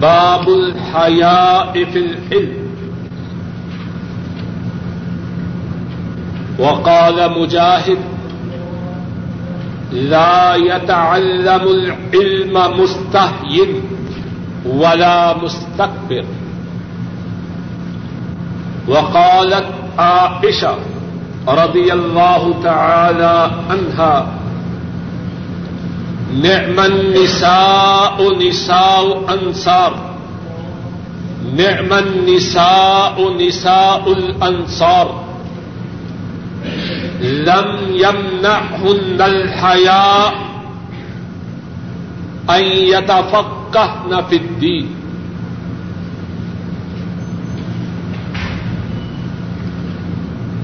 باب الحياء في العلم وقال مجاهد لا يتعلم العلم مستحي ولا مستكبر. وقالت عائشة رضي الله تعالى عنها نعم النساء نساء أنصار نعم النساء نساء الأنصار. لم يمنعهن الحياء أن يتفقهن في الدين.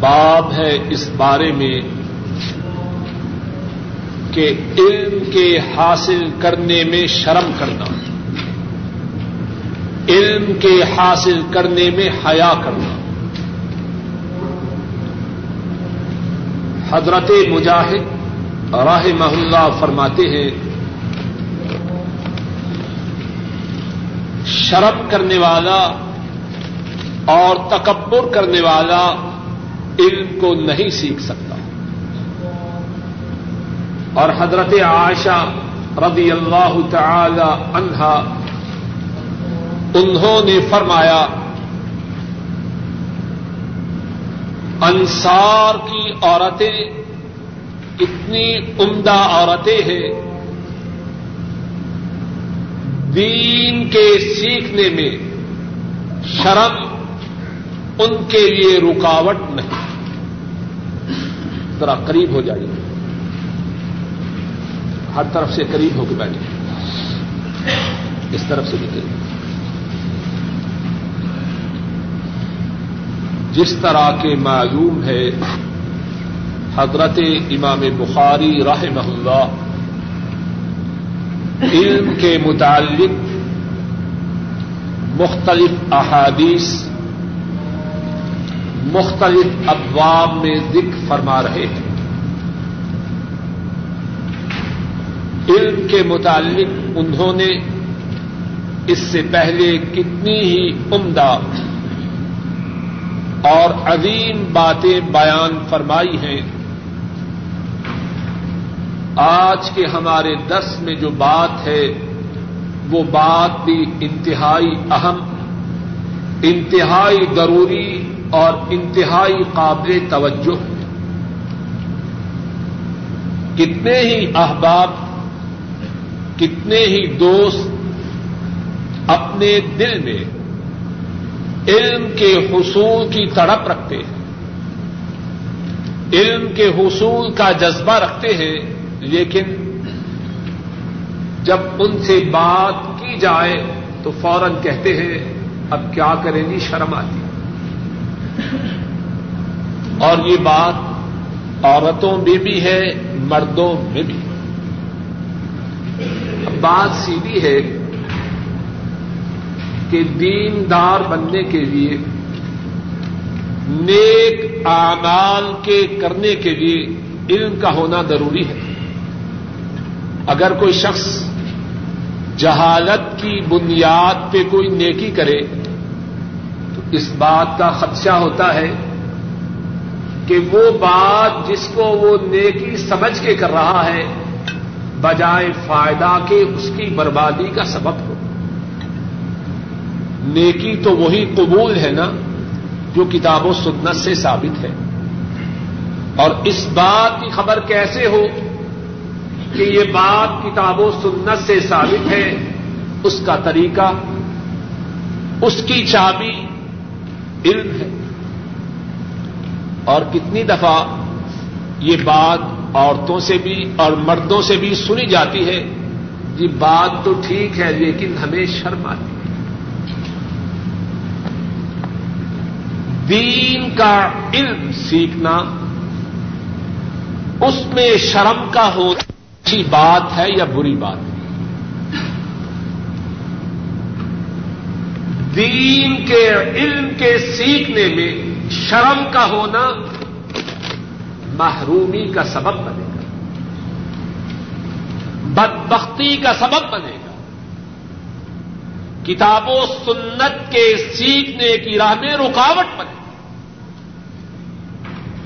باب ہے اس بارے میں کہ علم کے حاصل کرنے میں شرم کرنا، علم کے حاصل کرنے میں حیا کرنا۔ حضرت مجاہد راہ محلہ فرماتے ہیں، شرم کرنے والا اور تکبر کرنے والا علم کو نہیں سیکھ سکتا۔ اور حضرت عائشہ رضی اللہ تعالی عنہا، انہوں نے فرمایا، انصار کی عورتیں اتنی عمدہ عورتیں ہیں، دین کے سیکھنے میں شرم ان کے لیے رکاوٹ نہیں۔ ذرا قریب ہو جائیے۔ ہر طرف سے قریب ہو کے بیٹھے۔ اس طرف سے بھی قریب۔ جس طرح کے معلوم ہے، حضرت امام بخاری راہ اللہ، علم کے متعلق مختلف احادیث، مختلف ابواب میں ذکر فرما رہے ہیں۔ علم کے متعلق انہوں نے اس سے پہلے کتنی ہی عمدہ اور عظیم باتیں بیان فرمائی ہیں۔ آج کے ہمارے درس میں جو بات ہے، وہ بات بھی انتہائی اہم، انتہائی ضروری اور انتہائی قابل توجہ۔ ہے کتنے ہی احباب کتنے ہی دوست اپنے دل میں علم کے حصول کی تڑپ رکھتے ہیں، علم کے حصول کا جذبہ رکھتے ہیں، لیکن جب ان سے بات کی جائے تو فوراً کہتے ہیں، اب کیا کریں گی شرم آتی۔ اور یہ بات عورتوں میں بھی ہے، مردوں میں بھی۔ ہے بات سیدھی ہے کہ دیندار بننے کے لیے، نیک اعمال کے کرنے کے لیے علم کا ہونا ضروری ہے۔ اگر کوئی شخص جہالت کی بنیاد پہ کوئی نیکی کرے، تو اس بات کا خدشہ ہوتا ہے کہ وہ بات جس کو وہ نیکی سمجھ کے کر رہا ہے بجائے فائدہ کے اس کی بربادی کا سبب ہو۔ نیکی تو وہی قبول ہے نا جو کتاب و سنت سے ثابت ہے۔ اور اس بات کی خبر کیسے ہو کہ یہ بات کتاب و سنت سے ثابت ہے، اس کا طریقہ، اس کی چابی علم ہے۔ اور کتنی دفعہ یہ بات عورتوں سے بھی اور مردوں سے بھی سنی جاتی ہے۔ یہ بات تو ٹھیک ہے، لیکن ہمیں شرم آتی ہے۔ دین کا علم سیکھنا، اس میں شرم کا ہونا اچھی بات ہے یا بری بات؟ ہے دین کے علم کے سیکھنے میں شرم کا ہونا محرومی کا سبب بنے گا۔ بدبختی کا سبب بنے گا۔ کتاب و سنت کے سیکھنے کی راہ میں رکاوٹ بنے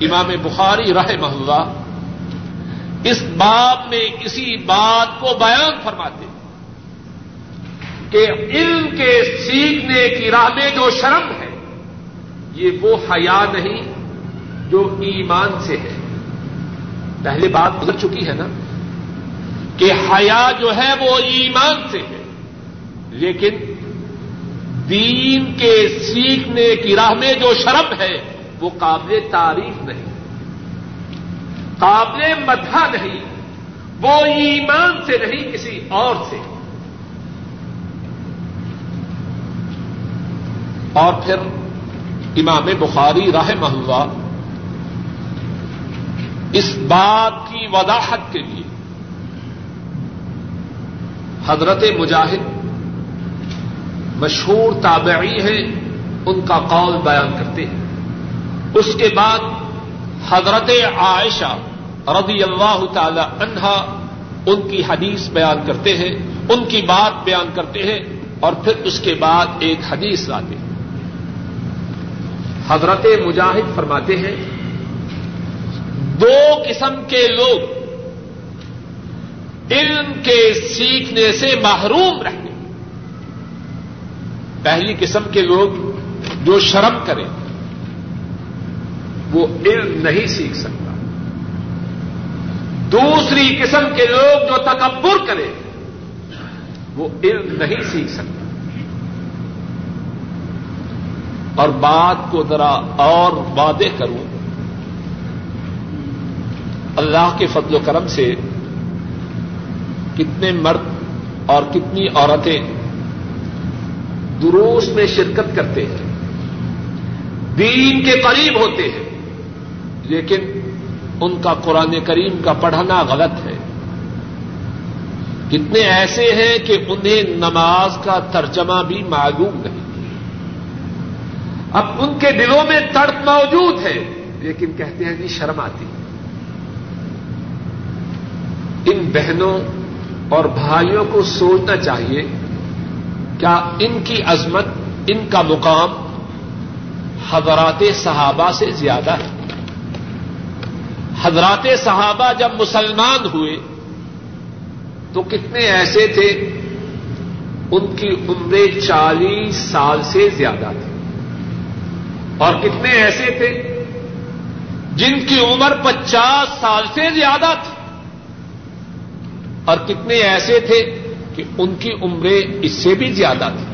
امام بخاری رہ محلہ اس باب میں اسی بات کو بیان فرماتے کہ علم کے سیکھنے کی راہ میں جو شرم ہے، یہ وہ حیا نہیں جو ایمان سے ہے۔ پہلے بات گزر چکی ہے نا کہ حیا جو ہے وہ ایمان سے ہے۔ لیکن دین کے سیکھنے کی راہ میں جو شرم ہے وہ قابل تعریف نہیں۔ قابل مدح نہیں۔ وہ ایمان سے نہیں کسی اور سے۔ اور پھر امام بخاری راہ محلہ اس بات کی وضاحت کے لیے حضرت مجاہد مشہور تابعی ہیں، ان کا قول بیان کرتے ہیں۔ اس کے بعد حضرت عائشہ رضی اللہ تعالی عنہا ان کی حدیث بیان کرتے ہیں، ان کی بات بیان کرتے ہیں اور پھر اس کے بعد ایک حدیث لاتے ہیں۔ حضرت مجاہد فرماتے ہیں دو قسم کے لوگ علم کے سیکھنے سے محروم رہے پہلی قسم کے لوگ جو شرم کریں، وہ علم نہیں سیکھ سکتا۔ دوسری قسم کے لوگ جو تکبر کریں، وہ علم نہیں سیکھ سکتا۔ اور بات کو ذرا اور وعدے کروں۔ اللہ کے فضل و کرم سے کتنے مرد اور کتنی عورتیں دروس میں شرکت کرتے ہیں، دین کے قریب ہوتے ہیں، لیکن ان کا قرآن کریم کا پڑھنا غلط ہے۔ کتنے ایسے ہیں کہ انہیں نماز کا ترجمہ بھی معلوم نہیں۔ اب ان کے دلوں میں تڑپ موجود ہے، لیکن کہتے ہیں جی شرم آتی۔ ہے ان بہنوں اور بھائیوں کو سوچنا چاہیے، کیا ان کی عظمت، ان کا مقام حضرات صحابہ سے زیادہ ہے؟ حضرات صحابہ جب مسلمان ہوئے تو کتنے ایسے تھے؟ ان کی عمریں چالیس سال سے زیادہ تھی۔ اور کتنے ایسے تھے؟ جن کی عمر پچاس سال سے زیادہ تھی۔ اور کتنے ایسے تھے کہ ان کی عمریں اس سے بھی زیادہ تھی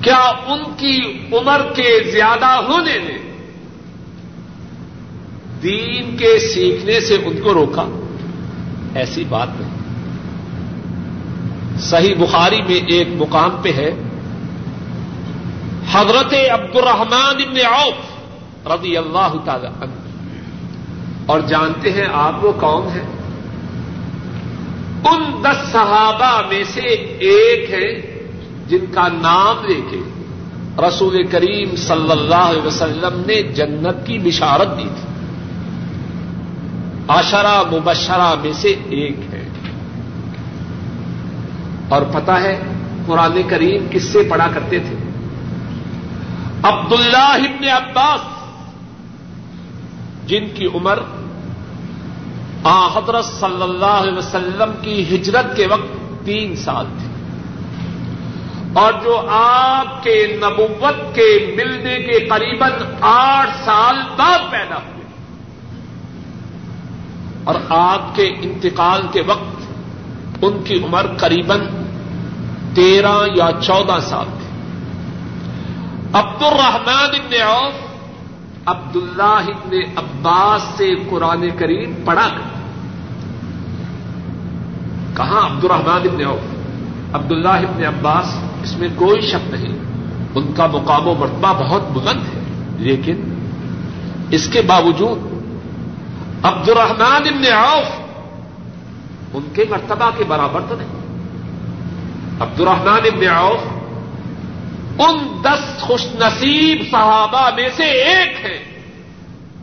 کیا ان کی عمر کے زیادہ ہونے نے دین کے سیکھنے سے ان کو روکا؟ ایسی بات نہیں۔ صحیح بخاری میں ایک مقام پہ ہے، حضرت عبد الرحمان ابن عوف رضی اللہ تعالی عنہ۔ اور جانتے ہیں آپ وہ کون ہیں؟ ان دس صحابہ میں سے ایک ہے جن کا نام لے کے رسول کریم صلی اللہ علیہ وسلم نے جنت کی بشارت دی تھی۔ آشرا مبشرہ میں سے ایک ہے۔ اور پتا ہے قرآن کریم کس سے پڑھا کرتے تھے؟ عبد اللہ ابن عباس، جن کی عمر آ، حضرت صلی اللہ علیہ وسلم کی ہجرت کے وقت تین سال تھی اور جو آپ کے نبوت کے ملنے کے قریب آٹھ سال بعد پیدا ہوئے۔ اور آپ کے انتقال کے وقت ان کی عمر قریب تیرہ یا چودہ سال تھی عبد الرحمان ابن عوف عبد اللہ ابن عباس سے قرآن کریم پڑھا کر۔ کہاں عبد الرحمان ابن عوف؟ عبد اللہ ابن عباس، اس میں کوئی شک نہیں۔ ان کا مقام و مرتبہ بہت بلند ہے، لیکن اس کے باوجود عبد الرحمان ابن عوف ان کے مرتبہ کے برابر تو نہیں۔ عبد الرحمان ابن عوف ان دس خوش نصیب صحابہ میں سے ایک ہے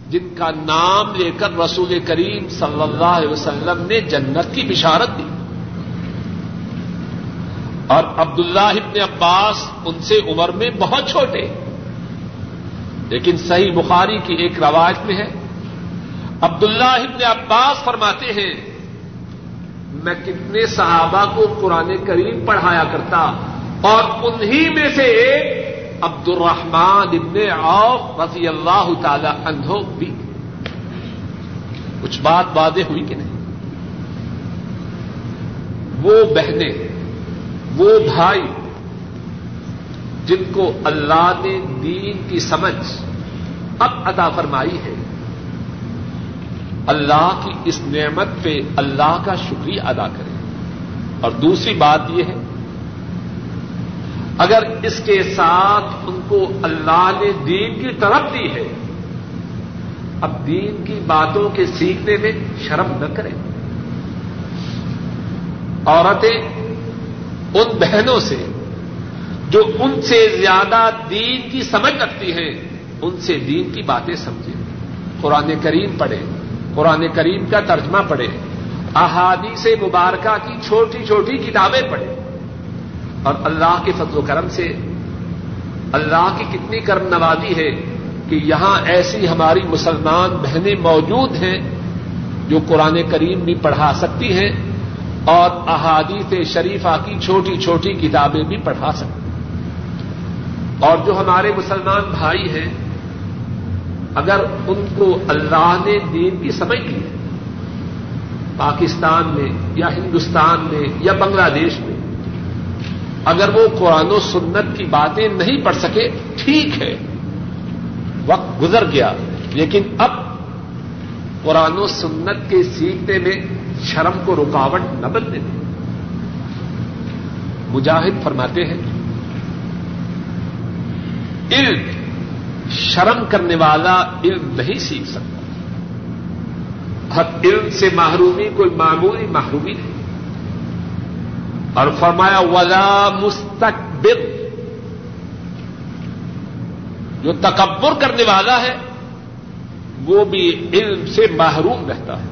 جن کا نام لے کر رسول کریم صلی اللہ علیہ وسلم نے جنت کی بشارت دی۔ اور عبداللہ ابن عباس ان سے عمر میں بہت چھوٹے، لیکن صحیح بخاری کی ایک روایت میں ہے۔ عبداللہ ابن عباس فرماتے ہیں، میں کتنے صحابہ کو قرآن کریم پڑھایا کرتا اور انہی میں سے ایک عبد الرحمان ابن عوف رضی اللہ تعالی عنہ بھی۔ کچھ بات واضح ہوئی کہ نہیں؟ وہ بہنیں، وہ بھائی جن کو اللہ نے دین کی سمجھ اب ادا فرمائی ہے، اللہ کی اس نعمت پہ اللہ کا شکریہ ادا کریں۔ اور دوسری بات یہ ہے اگر اس کے ساتھ ان کو اللہ نے دین کی طرف دی ہے، اب دین کی باتوں کے سیکھنے میں شرم نہ کریں۔ عورتیں ان بہنوں سے جو ان سے زیادہ دین کی سمجھ رکھتی ہیں، ان سے دین کی باتیں سمجھیں۔ قرآن کریم پڑھیں، قرآن کریم کا ترجمہ پڑھیں احادی سے مبارکہ کی چھوٹی چھوٹی کتابیں پڑھیں۔ اور اللہ کے فضل و کرم سے۔ اللہ کی کتنی کرم نوازی ہے کہ یہاں ایسی ہماری مسلمان بہنیں موجود ہیں جو قرآن کریم بھی پڑھا سکتی ہیں اور احادیث شریفہ کی چھوٹی چھوٹی کتابیں بھی پڑھا سکتی ہیں۔ اور جو ہمارے مسلمان بھائی ہیں، اگر ان کو اللہ نے دین کی سمجھ لی ہے، پاکستان میں یا ہندوستان میں یا بنگلہ دیش میں اگر وہ قرآن و سنت کی باتیں نہیں پڑھ سکے، ٹھیک ہے۔ وقت گزر گیا، لیکن اب قرآن و سنت کے سیکھنے میں شرم کو رکاوٹ نہ بننے دیں مجاہد فرماتے ہیں، علم، شرم کرنے والا علم نہیں سیکھ سکتا۔ ہر علم سے محرومی، کوئی معمولی محرومی نہیں۔ اور فرمایا، ولا مستقبل جو تکبر کرنے والا ہے، وہ بھی علم سے محروم رہتا ہے۔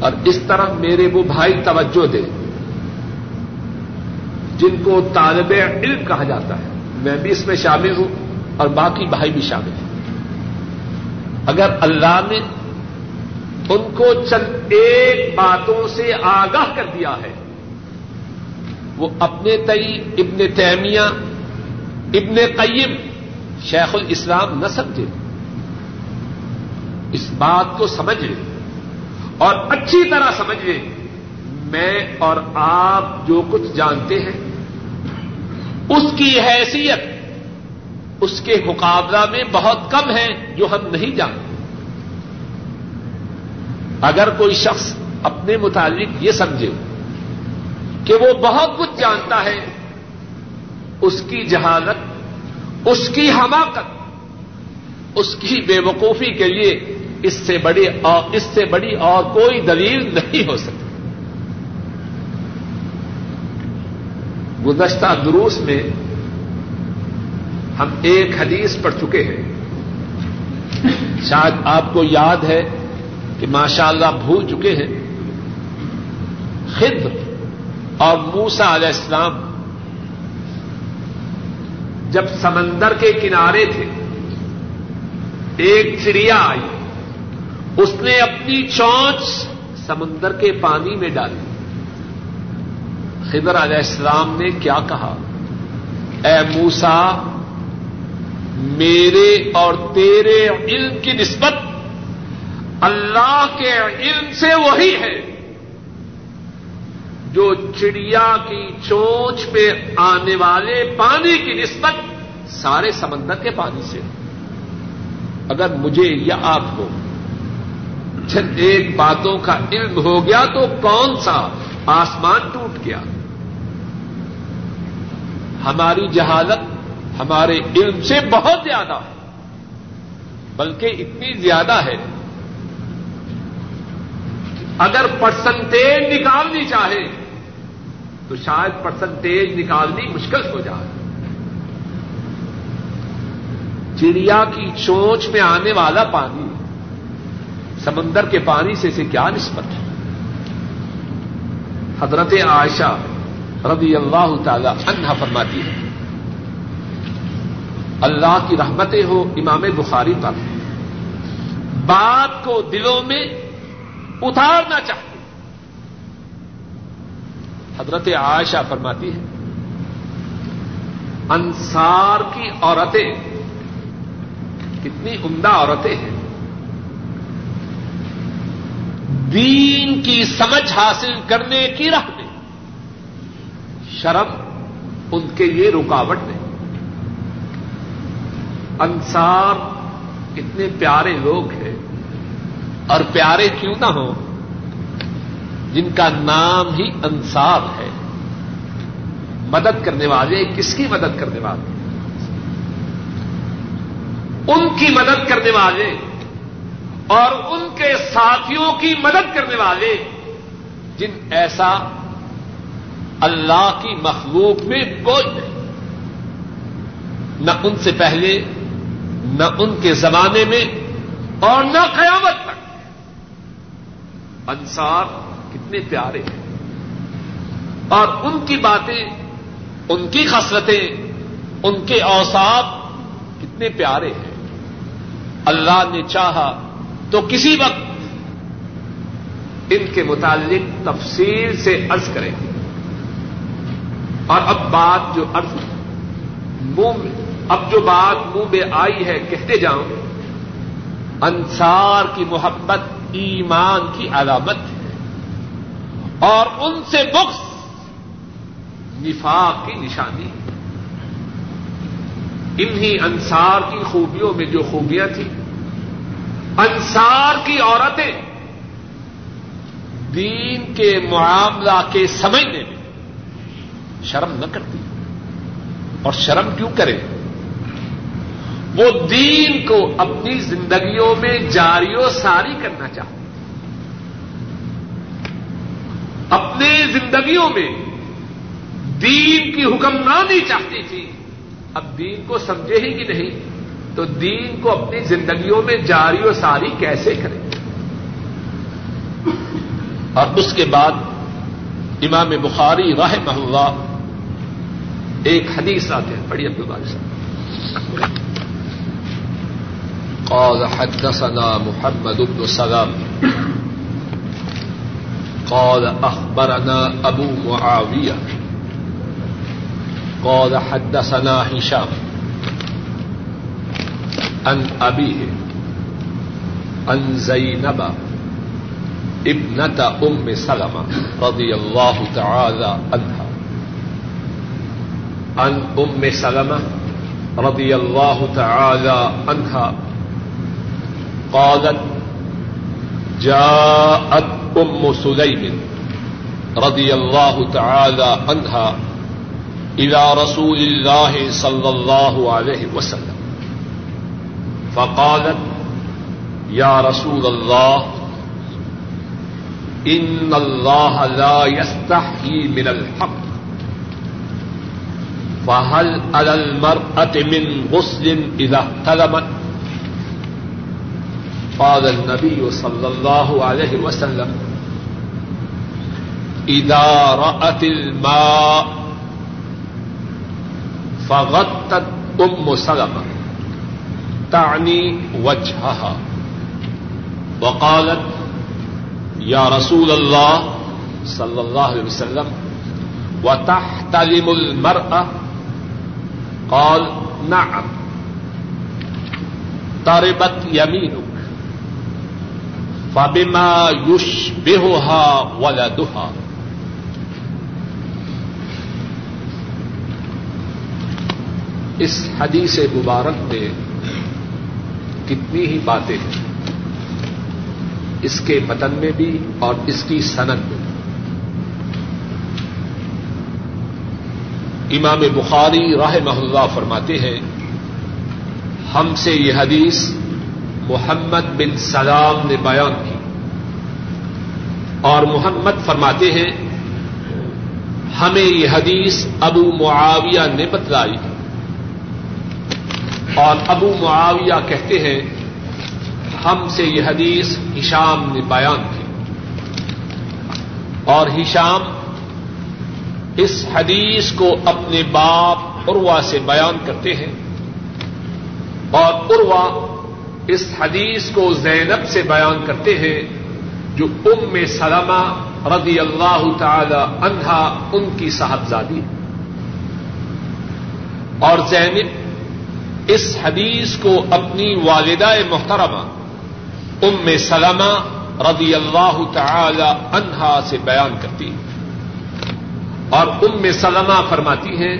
اور اس طرح میرے وہ بھائی توجہ دے، جن کو طالب علم کہا جاتا ہے۔ میں بھی اس میں شامل ہوں اور باقی بھائی بھی شامل ہیں۔ اگر اللہ نے ان کو چند ایک باتوں سے آگاہ کر دیا ہے وہ اپنے تئی، ابن تیمیہ، ابن قیم شیخ الاسلام نہ سمجھے۔ اس بات کو سمجھ لیں اور اچھی طرح سمجھ لیں میں اور آپ جو کچھ جانتے ہیں، اس کی حیثیت، اس کے مقابلہ میں بہت کم ہے جو ہم نہیں جانتے۔ اگر کوئی شخص اپنے متعلق یہ سمجھے کہ وہ بہت کچھ جانتا ہے، اس کی جہالت، اس کی حماقت، اس کی بے وقوفی کے لیے اس سے بڑی اور اس سے بڑی اور کوئی دلیل نہیں ہو سکتی۔ گزشتہ دروس میں ہم ایک حدیث پڑھ چکے ہیں۔ شاید آپ کو یاد ہے کہ ماشاء اللہ بھول چکے ہیں۔ خد اور موسا علیہ السلام جب سمندر کے کنارے تھے، ایک چڑیا آئی، اس نے اپنی چونچ سمندر کے پانی میں ڈالی۔ خضر علیہ السلام نے کیا کہا؟ اے موسا میرے اور تیرے علم کی نسبت اللہ کے علم سے وہی ہے۔ جو چڑیا کی چونچ پہ آنے والے پانی کی نسبت سارے سمندر کے پانی سے اگر مجھے یا آپ کو جب ایک باتوں کا علم ہو گیا تو کون سا آسمان ٹوٹ گیا؟ ہماری جہالت ہمارے علم سے بہت زیادہ ہے، بلکہ اتنی زیادہ ہے۔ اگر پرسنٹیج نکالنی چاہے تو شاید پرسنٹیج نکالنی مشکل ہو جائے۔ چڑیا کی چونچ میں آنے والا پانی، سمندر کے پانی سے اسے کیا نسبت ہے؟ حضرت عائشہ رضی اللہ تعالی عنہ فرماتی ہے، اللہ کی رحمتیں ہو امام بخاری پر، بات کو دلوں میں اتارنا چاہتے حضرت عائشہ فرماتی ہے، انصار کی عورتیں کتنی عمدہ عورتیں ہیں۔ دین کی سمجھ حاصل کرنے کی راہ میں شرم، ان کے لیے رکاوٹ نہیں۔ انصار اتنے پیارے لوگ ہیں اور پیارے کیوں نہ ہوں؟ جن کا نام ہی انصار ہے۔ مدد کرنے والے، کس کی مدد کرنے والے؟ ان کی مدد کرنے والے اور ان کے ساتھیوں کی مدد کرنے والے جن ایسا اللہ کی مخلوق میں کوئی نہیں۔ نہ ان سے پہلے، نہ ان کے زمانے میں اور نہ قیامت تک۔ انصار کتنے پیارے ہیں۔ اور ان کی باتیں، ان کی خصلتیں، ان کے اوساف کتنے پیارے ہیں۔ اللہ نے چاہا تو کسی وقت ان کے متعلق تفصیل سے عرض کریں۔ گے اور اب بات جو عرض منہ اب جو بات منہ میں آئی ہے، کہتے جاؤں، انصار کی محبت، ایمان کی علامت ہے۔ اور ان سے بخش نفاق کی نشانی۔ انہی انصار کی خوبیوں میں جو خوبیاں تھیں، انصار کی عورتیں دین کے معاملہ کے سمجھنے میں شرم نہ کرتی۔ اور شرم کیوں کرے وہ دین کو اپنی زندگیوں میں جاری و ساری کرنا چاہتے اپنے زندگیوں میں دین کی حکمرانی چاہتی تھی، اب دین کو سمجھے ہی کہ نہیں؟ تو دین کو اپنی زندگیوں میں جاری و ساری کیسے کریں اور اس کے بعد امام بخاری راہ محلہ ایک حدیث آتے ہیں بڑی عبد الباری صاحب۔ قال حدثنا محمد بن سلام۔ قال اخبرنا ابو معاويه قال حدثنا هشام عن أبيه عن زينب ابنة أم سلمة رضي الله تعالى عنها. عن أم سلمة رضي الله تعالى عنها قالت جاءت أم سليم رضي الله تعالى عنها الى رسول اللہ صلی اللہ علیہ وسلم. فقالت یا رسول اللہ ان اللہ لا يستحي من الحق. فهل على المرأة من غسل اذا احتلمت؟ قال النبي صلى الله عليه وسلم اذا رأت الماء فغطت ام سلمہ تعنی وجہها وقالت یا رسول اللہ صلی اللہ علیہ وسلم، وتحتلم المرأة؟ قال، نعم تربت يمينك. فبما يشبهها ولدها. اس حدیث مبارک میں کتنی ہی باتیں ہیں، اس کے متن میں بھی اور اس کی صنعت میں بھی۔ امام بخاری راہ محلہ فرماتے ہیں، ہم سے یہ حدیث محمد بن سلام نے بیان کی۔ اور محمد فرماتے ہیں، ہمیں یہ حدیث ابو معاویہ نے بتلائی۔ اور ابو معاویہ کہتے ہیں، ہم سے یہ حدیث ہشام نے بیان کی۔ اور ہشام اس حدیث کو اپنے باپ عروا سے بیان کرتے ہیں۔ اور عروا اس حدیث کو زینب سے بیان کرتے ہیں جو ام سلمہ رضی اللہ تعالی عنہا ان کی صاحبزادی اور زینب اس حدیث کو اپنی والدہ محترمہ ام سلمہ رضی اللہ تعالی عنہا سے بیان کرتی اور ام سلمہ فرماتی ہیں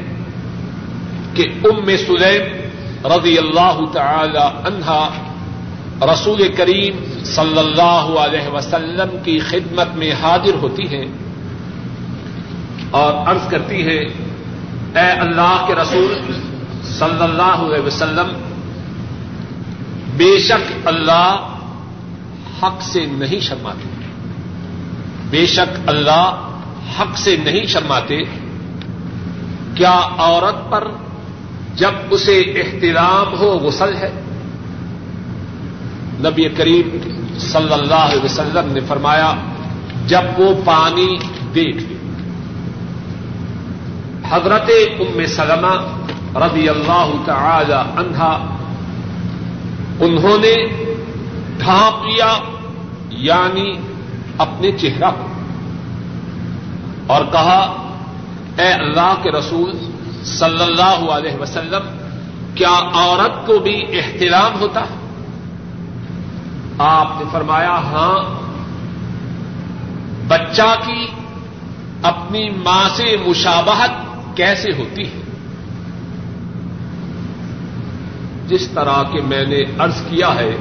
کہ ام سلیم رضی اللہ تعالی عنہا رسول کریم صلی اللہ علیہ وسلم کی خدمت میں حاضر ہوتی ہیں اور عرض کرتی ہیں، اے اللہ کے رسول صلی اللہ علیہ وسلم، بے شک اللہ حق سے نہیں شرماتے۔ بے شک اللہ حق سے نہیں شرماتے۔ کیا عورت پر جب اسے احترام ہو، غسل ہے؟ نبی کریم صلی اللہ علیہ وسلم نے فرمایا، جب وہ پانی دیکھ لے۔ حضرت ام سلمہ رضی اللہ تعالی عنہا، انہوں نے ڈھانپ لیا یعنی اپنے چہرہ کو، اور کہا، اے اللہ کے رسول صلی اللہ علیہ وسلم، کیا عورت کو بھی احترام ہوتا؟ ہے آپ نے فرمایا ہاں بچہ کی اپنی ماں سے مشابہت کیسے ہوتی ہے؟ جس طرح کے میں نے ارض کیا ہے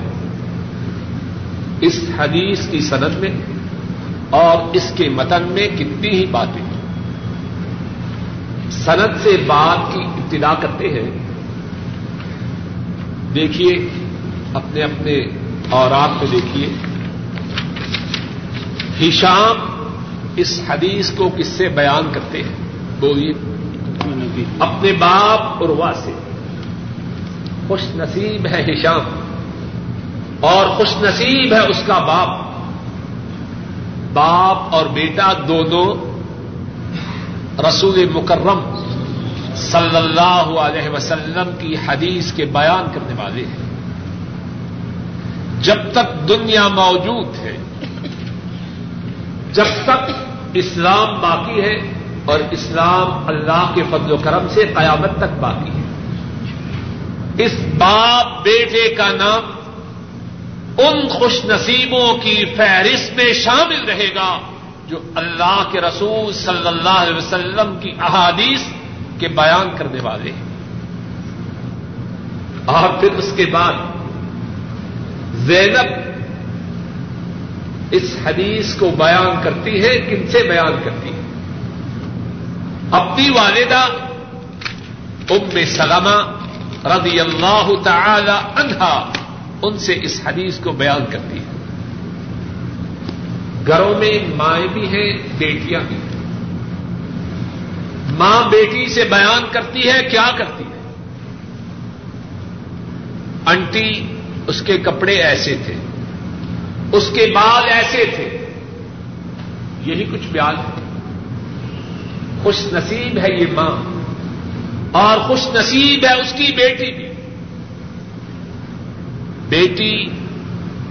اس حدیث کی سند میں اور اس کے متن میں کتنی ہی باتیں سند سے بات کی ابتدا کرتے ہیں۔ دیکھیے، اپنے اپنے اور آپ کو دیکھیے۔ ہشام اس حدیث کو کس سے بیان کرتے ہیں۔ بولیے۔ اپنے باپ اور وا سے۔ خوش نصیب ہے ہشام۔ اور خوش نصیب ہے اس کا باپ۔ باپ اور بیٹا دونوں رسول مکرم صلی اللہ علیہ وسلم کی حدیث کے بیان کرنے والے ہیں۔ جب تک دنیا موجود ہے، جب تک اسلام باقی ہے اور اسلام اللہ کے فضل و کرم سے قیامت تک باقی ہے۔ اس باپ بیٹے کا نام ان خوش نصیبوں کی فہرست میں شامل رہے گا جو اللہ کے رسول صلی اللہ علیہ وسلم کی احادیث کے بیان کرنے والے ہیں۔ اور پھر اس کے بعد زینب اس حدیث کو بیان کرتی ہے، کن سے بیان کرتی ہے؟ اپنی والدہ ام سلمہ رضی اللہ تعالی عنہا ان سے اس حدیث کو بیان کرتی ہے۔ گھروں میں مائیں بھی ہیں، بیٹیاں بھی ہیں۔ ماں بیٹی سے بیان کرتی ہے، کیا کرتی ہے؟ انٹی اس کے کپڑے ایسے تھے، اس کے بال ایسے تھے۔ یہی کچھ بیان ہے۔ خوش نصیب ہے یہ ماں، اور خوش نصیب ہے اس کی بیٹی بھی۔ بیٹی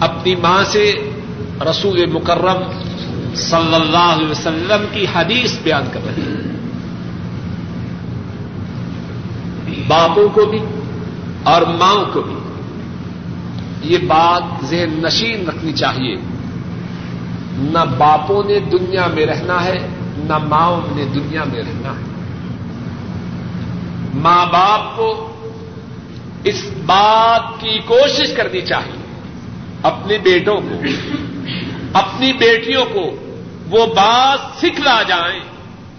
اپنی ماں سے رسول مکرم صلی اللہ علیہ وسلم کی حدیث بیان کر رہی ہے۔ باپوں کو بھی اور ماں کو بھی۔ یہ بات ذہن نشین رکھنی چاہیے۔ نہ باپوں نے دنیا میں رہنا ہے، نہ ماؤں نے دنیا میں رہنا ہے۔ ماں باپ کو اس بات کی کوشش کرنی چاہیے۔ اپنے بیٹوں کو، اپنی بیٹیوں کو وہ بات سکھلا جائیں۔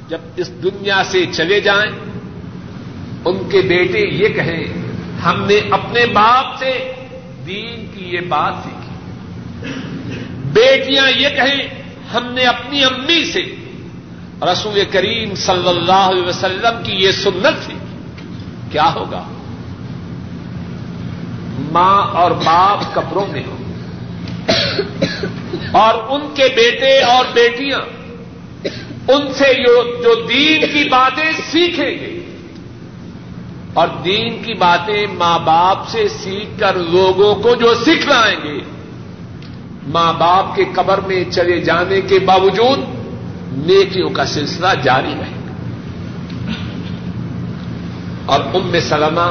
جب اس دنیا سے چلے جائیں، ان کے بیٹے یہ کہیں، ہم نے اپنے باپ سے دین کی یہ بات سیکھی۔ بیٹیاں یہ کہیں، ہم نے اپنی امی سے رسول کریم صلی اللہ علیہ وسلم کی یہ سنت سیکھی کیا ہوگا؟ ماں اور باپ کپڑوں میں ہوں۔ اور ان کے بیٹے اور بیٹیاں، ان سے جو دین کی باتیں سیکھیں گے۔ اور دین کی باتیں ماں باپ سے سیکھ کر لوگوں کو جو سکھلائیں گے، ماں باپ کے قبر میں چلے جانے کے باوجود نیکیوں کا سلسلہ جاری رہے گا۔ اور ام سلمہ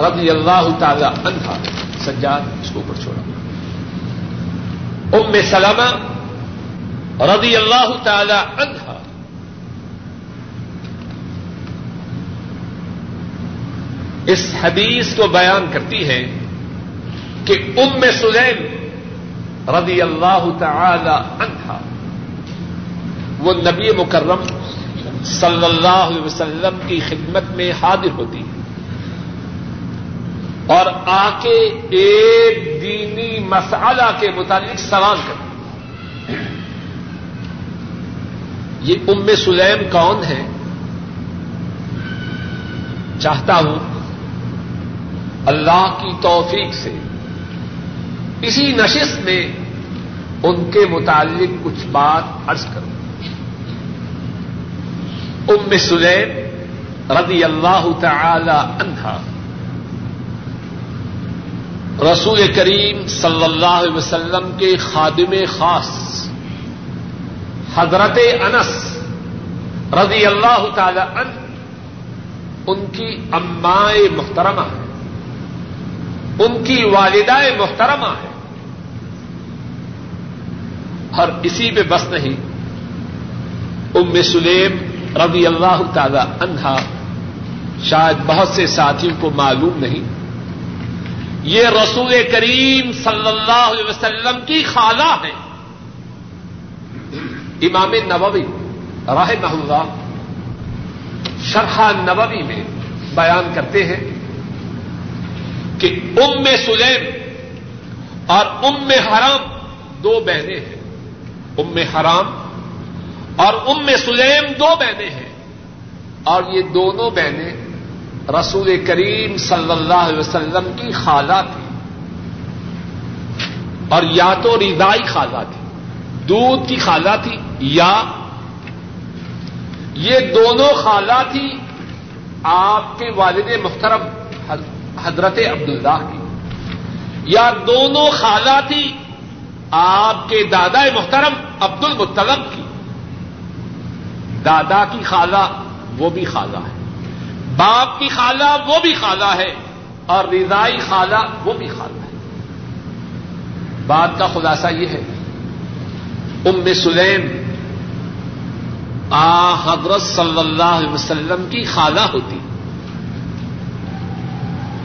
رضی اللہ تعالی عنہ سجاد، اس کو اوپر چھوڑا۔ ام سلمہ رضی اللہ تعالی عنہ اس حدیث کو بیان کرتی ہے کہ ام سلیم رضی اللہ تعالی عنہ وہ نبی مکرم صلی اللہ علیہ وسلم کی خدمت میں حاضر ہوتی ہے اور آ کے ایک دینی مسالہ کے متعلق سوال کرتی یہ ام سلیم کون ہے؟ چاہتا ہوں اللہ کی توفیق سے۔ اسی نشست میں ان کے متعلق کچھ بات عرض کروں۔ ام سلیم رضی اللہ تعالی عنہا، رسول کریم صلی اللہ علیہ وسلم کے خادم خاص، حضرت انس رضی اللہ تعالی عنہ، ان کی امائے محترمہ ہے ان کی والدہ محترمہ ہے اور اسی پہ بس نہیں۔ ام سلیم رضی اللہ تعالی عنہا شاید بہت سے ساتھیوں کو معلوم نہیں۔ یہ رسول کریم صلی اللہ علیہ وسلم کی خالہ ہے امام نبوی راہ اللہ شرح نبوی میں بیان کرتے ہیں۔ کہ ام سلیم اور ام حرام دو بہنیں ہیں۔ ام حرام اور ام سلیم دو بہنیں ہیں۔ اور یہ دونوں بہنیں رسول کریم صلی اللہ علیہ وسلم کی خالہ تھی اور یا تو ردائی خالہ تھی دودھ کی خالہ تھی یا یہ دونوں خالہ تھی آپ کے والد محترم حضرت عبداللہ کی۔ یا دونوں خالہ تھی، آپ کے دادا محترم عبد المطلب کی۔ دادا کی خالہ وہ بھی خالہ ہے، باپ کی خالہ وہ بھی خالہ ہے، اور رضائی خالہ وہ بھی خالہ ہے۔ بات کا خلاصہ یہ ہے، ام سلیم، آ حضرت صلی اللہ علیہ وسلم کی خالہ ہوتی۔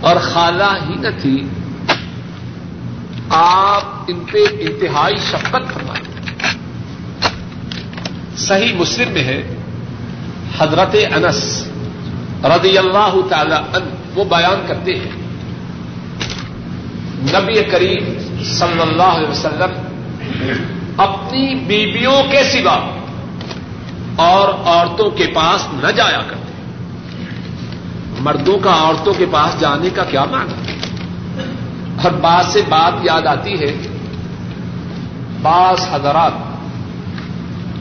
اور خالہ ہی نہ تھی۔ آپ ان پہ انتہائی شفقت فرمائیں۔ صحیح مسلم میں ہے، حضرت انس رضی اللہ تعالی ان وہ بیان کرتے ہیں۔ نبی کریم صلی اللہ علیہ وسلم اپنی بیویوں کے سوا اور عورتوں کے پاس نہ جایا کرتے۔ مردوں کا عورتوں کے پاس جانے کا کیا معنی؟ ہر بات سے بات یاد آتی ہے۔ بعض حضرات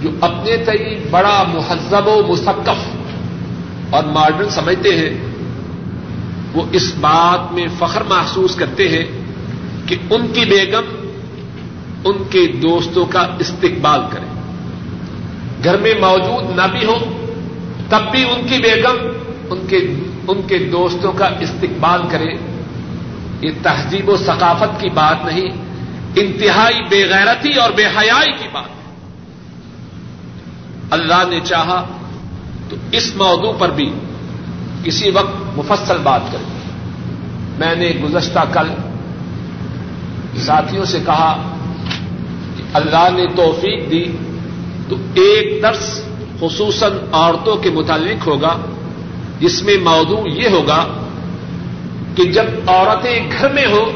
جو اپنے تئی بڑا مہذب و مستقف اور ماڈرن سمجھتے ہیں، وہ اس بات میں فخر محسوس کرتے ہیں کہ ان کی بیگم ان کے دوستوں کا استقبال کرے۔ گھر میں موجود نہ بھی ہو تب بھی ان کی بیگم ان کے ان کے دوستوں کا استقبال کرے۔ یہ تہذیب و ثقافت کی بات نہیں، انتہائی بے غیرتی اور بے حیائی کی بات۔ ہے اللہ نے چاہا تو اس موضوع پر بھی کسی وقت مفصل بات کریں۔ میں نے گزشتہ کل ساتھیوں سے کہا کہ اللہ نے توفیق دی تو ایک درس خصوصاً عورتوں کے متعلق ہوگا۔ جس میں موضوع یہ ہوگا کہ جب عورتیں گھر میں ہو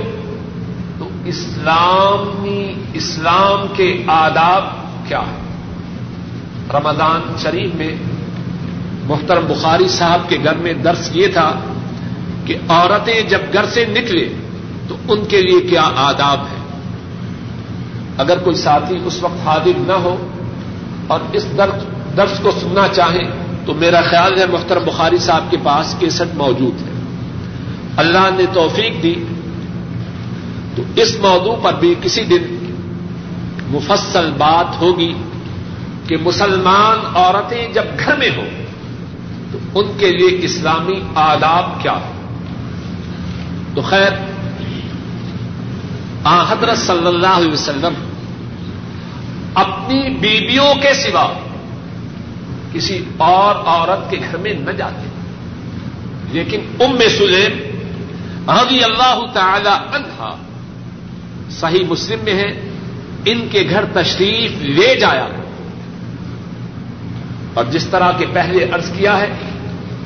تو اسلامی، اسلام کے آداب کیا ہے رمضان شریف میں محترم بخاری صاحب کے گھر میں درس یہ تھا کہ عورتیں جب گھر سے نکلے تو ان کے لیے کیا آداب ہے اگر کوئی ساتھی اس وقت حاضر نہ ہو اور اس درس کو سننا چاہیں تو میرا خیال ہے محترم بخاری صاحب کے پاس کیسٹ موجود ہے۔ اللہ نے توفیق دی۔ تو اس موضوع پر بھی کسی دن مفصل بات ہوگی کہ مسلمان عورتیں جب گھر میں ہوں تو ان کے لیے اسلامی آداب کیا ہو تو خیر، آ حضرت صلی اللہ علیہ وسلم اپنی بیویوں کے سوا کسی اور عورت کے گھر میں نہ جاتے۔ لیکن ام سلیم رضی اللہ تعالی عنہا صحیح مسلم میں ہے، ان کے گھر تشریف لے جایا۔ اور جس طرح کے پہلے ارض کیا ہے،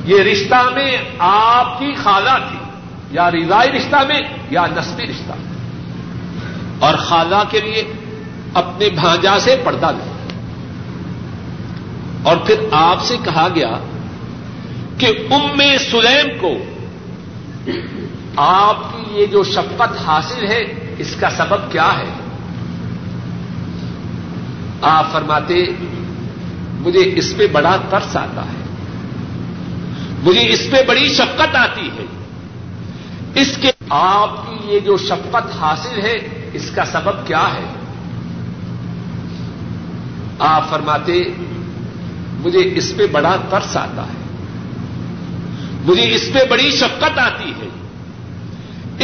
یہ رشتہ میں آپ کی خالہ تھی، یا رضائی رشتہ میں، یا نسبی رشتہ۔ اور خالہ کے لیے اپنے بھانجا سے پردہ لے اور پھر آپ سے کہا گیا کہ ام سلیم کو آپ کی یہ جو شفقت حاصل ہے، اس کا سبب کیا ہے؟ آپ فرماتے، مجھے اس پہ بڑا ترس آتا ہے۔ مجھے اس پہ بڑی شفقت آتی ہے۔ اس کے آپ کی یہ جو شفقت حاصل ہے، اس کا سبب کیا ہے؟ آپ فرماتے مجھے اس پہ بڑا ترس آتا ہے۔ مجھے اس پہ بڑی شفقت آتی ہے۔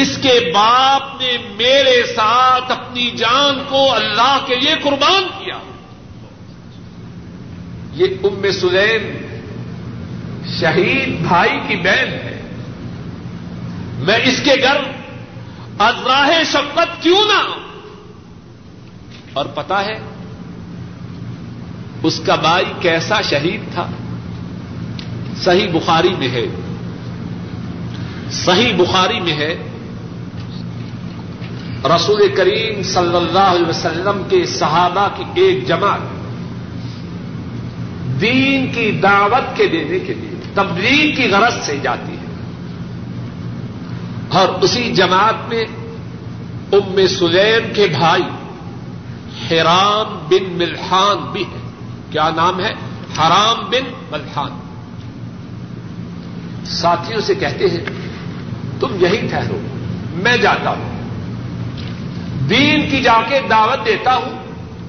اس کے باپ نے میرے ساتھ اپنی جان کو اللہ کے لیے قربان کیا۔ یہ ام سلیم شہید بھائی کی بہن ہے۔ میں اس کے گھر ازراہ شفقت کیوں نہ اور پتا ہے اس کا بھائی کیسا شہید تھا؟ صحیح بخاری میں ہے۔ صحیح بخاری میں ہے۔ رسول کریم صلی اللہ علیہ وسلم کے صحابہ کی ایک جماعت دین کی دعوت کے دینے کے لیے، تبلیغ کی غرض سے جاتی ہے۔ اور اسی جماعت میں ام سلیم کے بھائی حرام بن ملحان بھی ہے کیا نام ہے؟ حرام بن ملحان۔ ساتھیوں سے کہتے ہیں، تم یہی ٹھہرو، میں جاتا ہوں۔ دین کی جا کے دعوت دیتا ہوں،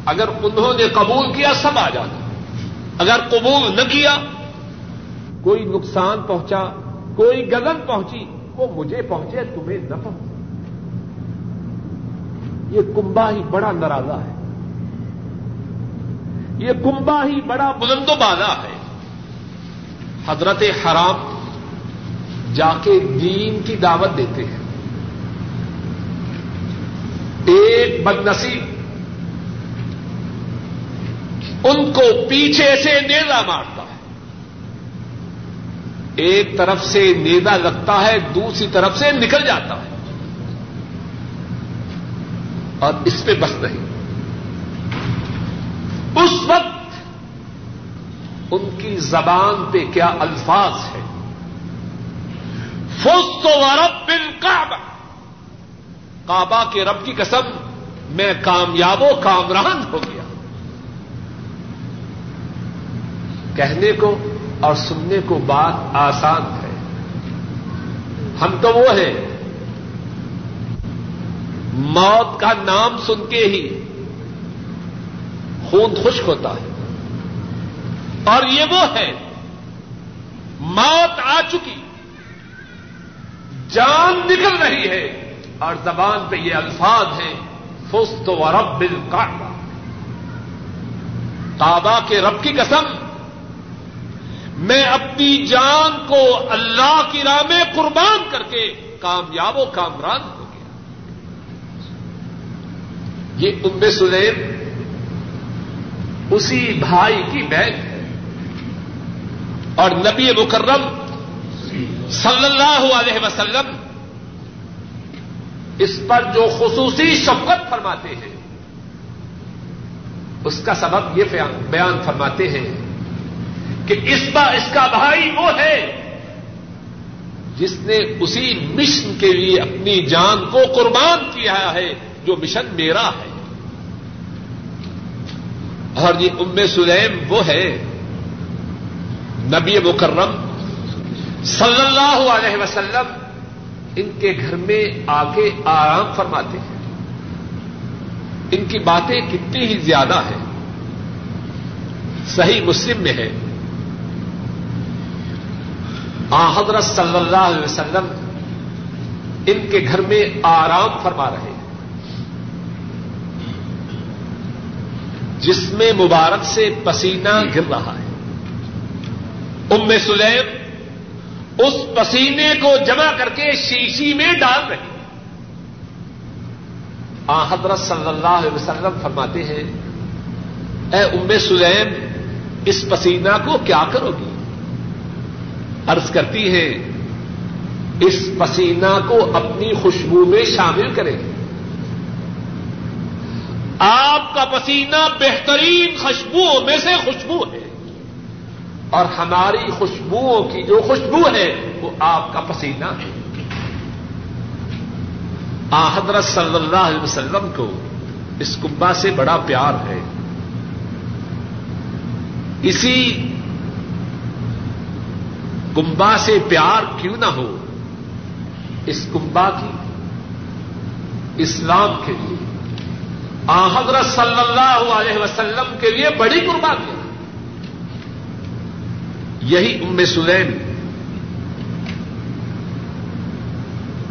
اگر انہوں نے قبول کیا، سب آ جانا اگر قبول نہ کیا، کوئی نقصان پہنچا، کوئی گگن پہنچی، وہ مجھے پہنچے، تمہیں نہ پہنچے۔ یہ کنبا ہی بڑا نرازا ہے۔ یہ کنبا ہی بڑا بلند و بالا ہے۔ حضرت حرام جا کے دین کی دعوت دیتے ہیں۔ ایک بد نصیب ان کو پیچھے سے نیزا مارتا ہے۔ ایک طرف سے نیزا لگتا ہے، دوسری طرف سے نکل جاتا ہے۔ اور اس پہ بس نہیں۔ اس وقت ان کی زبان پہ کیا الفاظ ہے فوس تو رب بن کعبہ کعبہ کے رب کی قسم، میں کامیاب و کامران ہو گیا۔ کہنے کو اور سننے کو بات آسان ہے۔ ہم تو وہ ہیں۔ موت کا نام سن کے ہی خون خشک ہوتا ہے۔ اور یہ وہ ہے، موت آ چکی۔ جان نکل رہی ہے اور زبان پہ یہ الفاظ ہیں، فست و رب بل کعبہ کے رب کی قسم، میں اپنی جان کو اللہ کی راہ میں قربان کر کے کامیاب و کامران ہو گیا۔ یہ ام سلیم اسی بھائی کی بہن ہے۔ اور نبی مکرم صلی اللہ علیہ وسلم اس پر جو خصوصی شفقت فرماتے ہیں، اس کا سبب یہ بیان فرماتے ہیں کہ اس کا اس کا بھائی وہ ہے جس نے اسی مشن کے لیے اپنی جان کو قربان کیا ہے، جو مشن میرا ہے۔ اور یہ ام سلیم وہ ہے نبی مکرم صلی اللہ علیہ وسلم ان کے گھر میں آ کے آرام فرماتے ہیں۔ ان کی باتیں کتنی ہی زیادہ ہیں۔ صحیح مسلم میں ہے۔ آ حضرت صلی اللہ علیہ وسلم ان کے گھر میں آرام فرما رہے۔ ہیں جس میں مبارک سے پسینہ گر رہا ہے۔ ام سلیم اس پسینے کو جمع کر کے شیشی میں ڈال رہی آ، حضرت صلی اللہ علیہ وسلم فرماتے ہیں، اے ام سلیم اس پسینہ کو کیا کرو گی؟ عرض کرتی ہے اس پسینہ کو اپنی خوشبو میں شامل کریں۔ گے آپ کا پسینہ بہترین خوشبوؤں میں سے خوشبو ہے۔ اور ہماری خوشبوؤں کی جو خوشبو ہے، وہ آپ کا پسینہ ہے۔ آ، حضرت صلی اللہ علیہ وسلم کو اس کمبا سے بڑا پیار ہے۔ اسی کمبا سے پیار کیوں نہ ہو، اس کمبا کی، اسلام کے لیے۔ حضرت صلی اللہ علیہ وسلم کے لیے بڑی قربانی یہی ام سلیم۔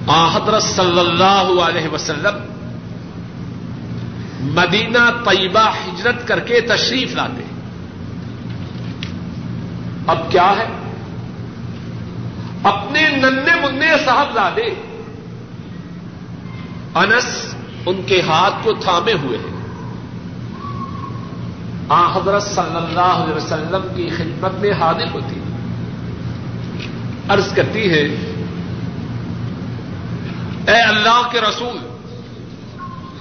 آ حضرت صلی اللہ علیہ وسلم مدینہ طیبہ ہجرت کر کے تشریف لاتے۔ اب کیا ہے؟ اپنے ننے منہ صاحب انس ان کے ہاتھ کو تھامے ہوئے ہیں۔ آ حضرت صلی اللہ علیہ وسلم کی خدمت میں حاضر ہوتی عرض کرتی ہے اے اللہ کے رسول،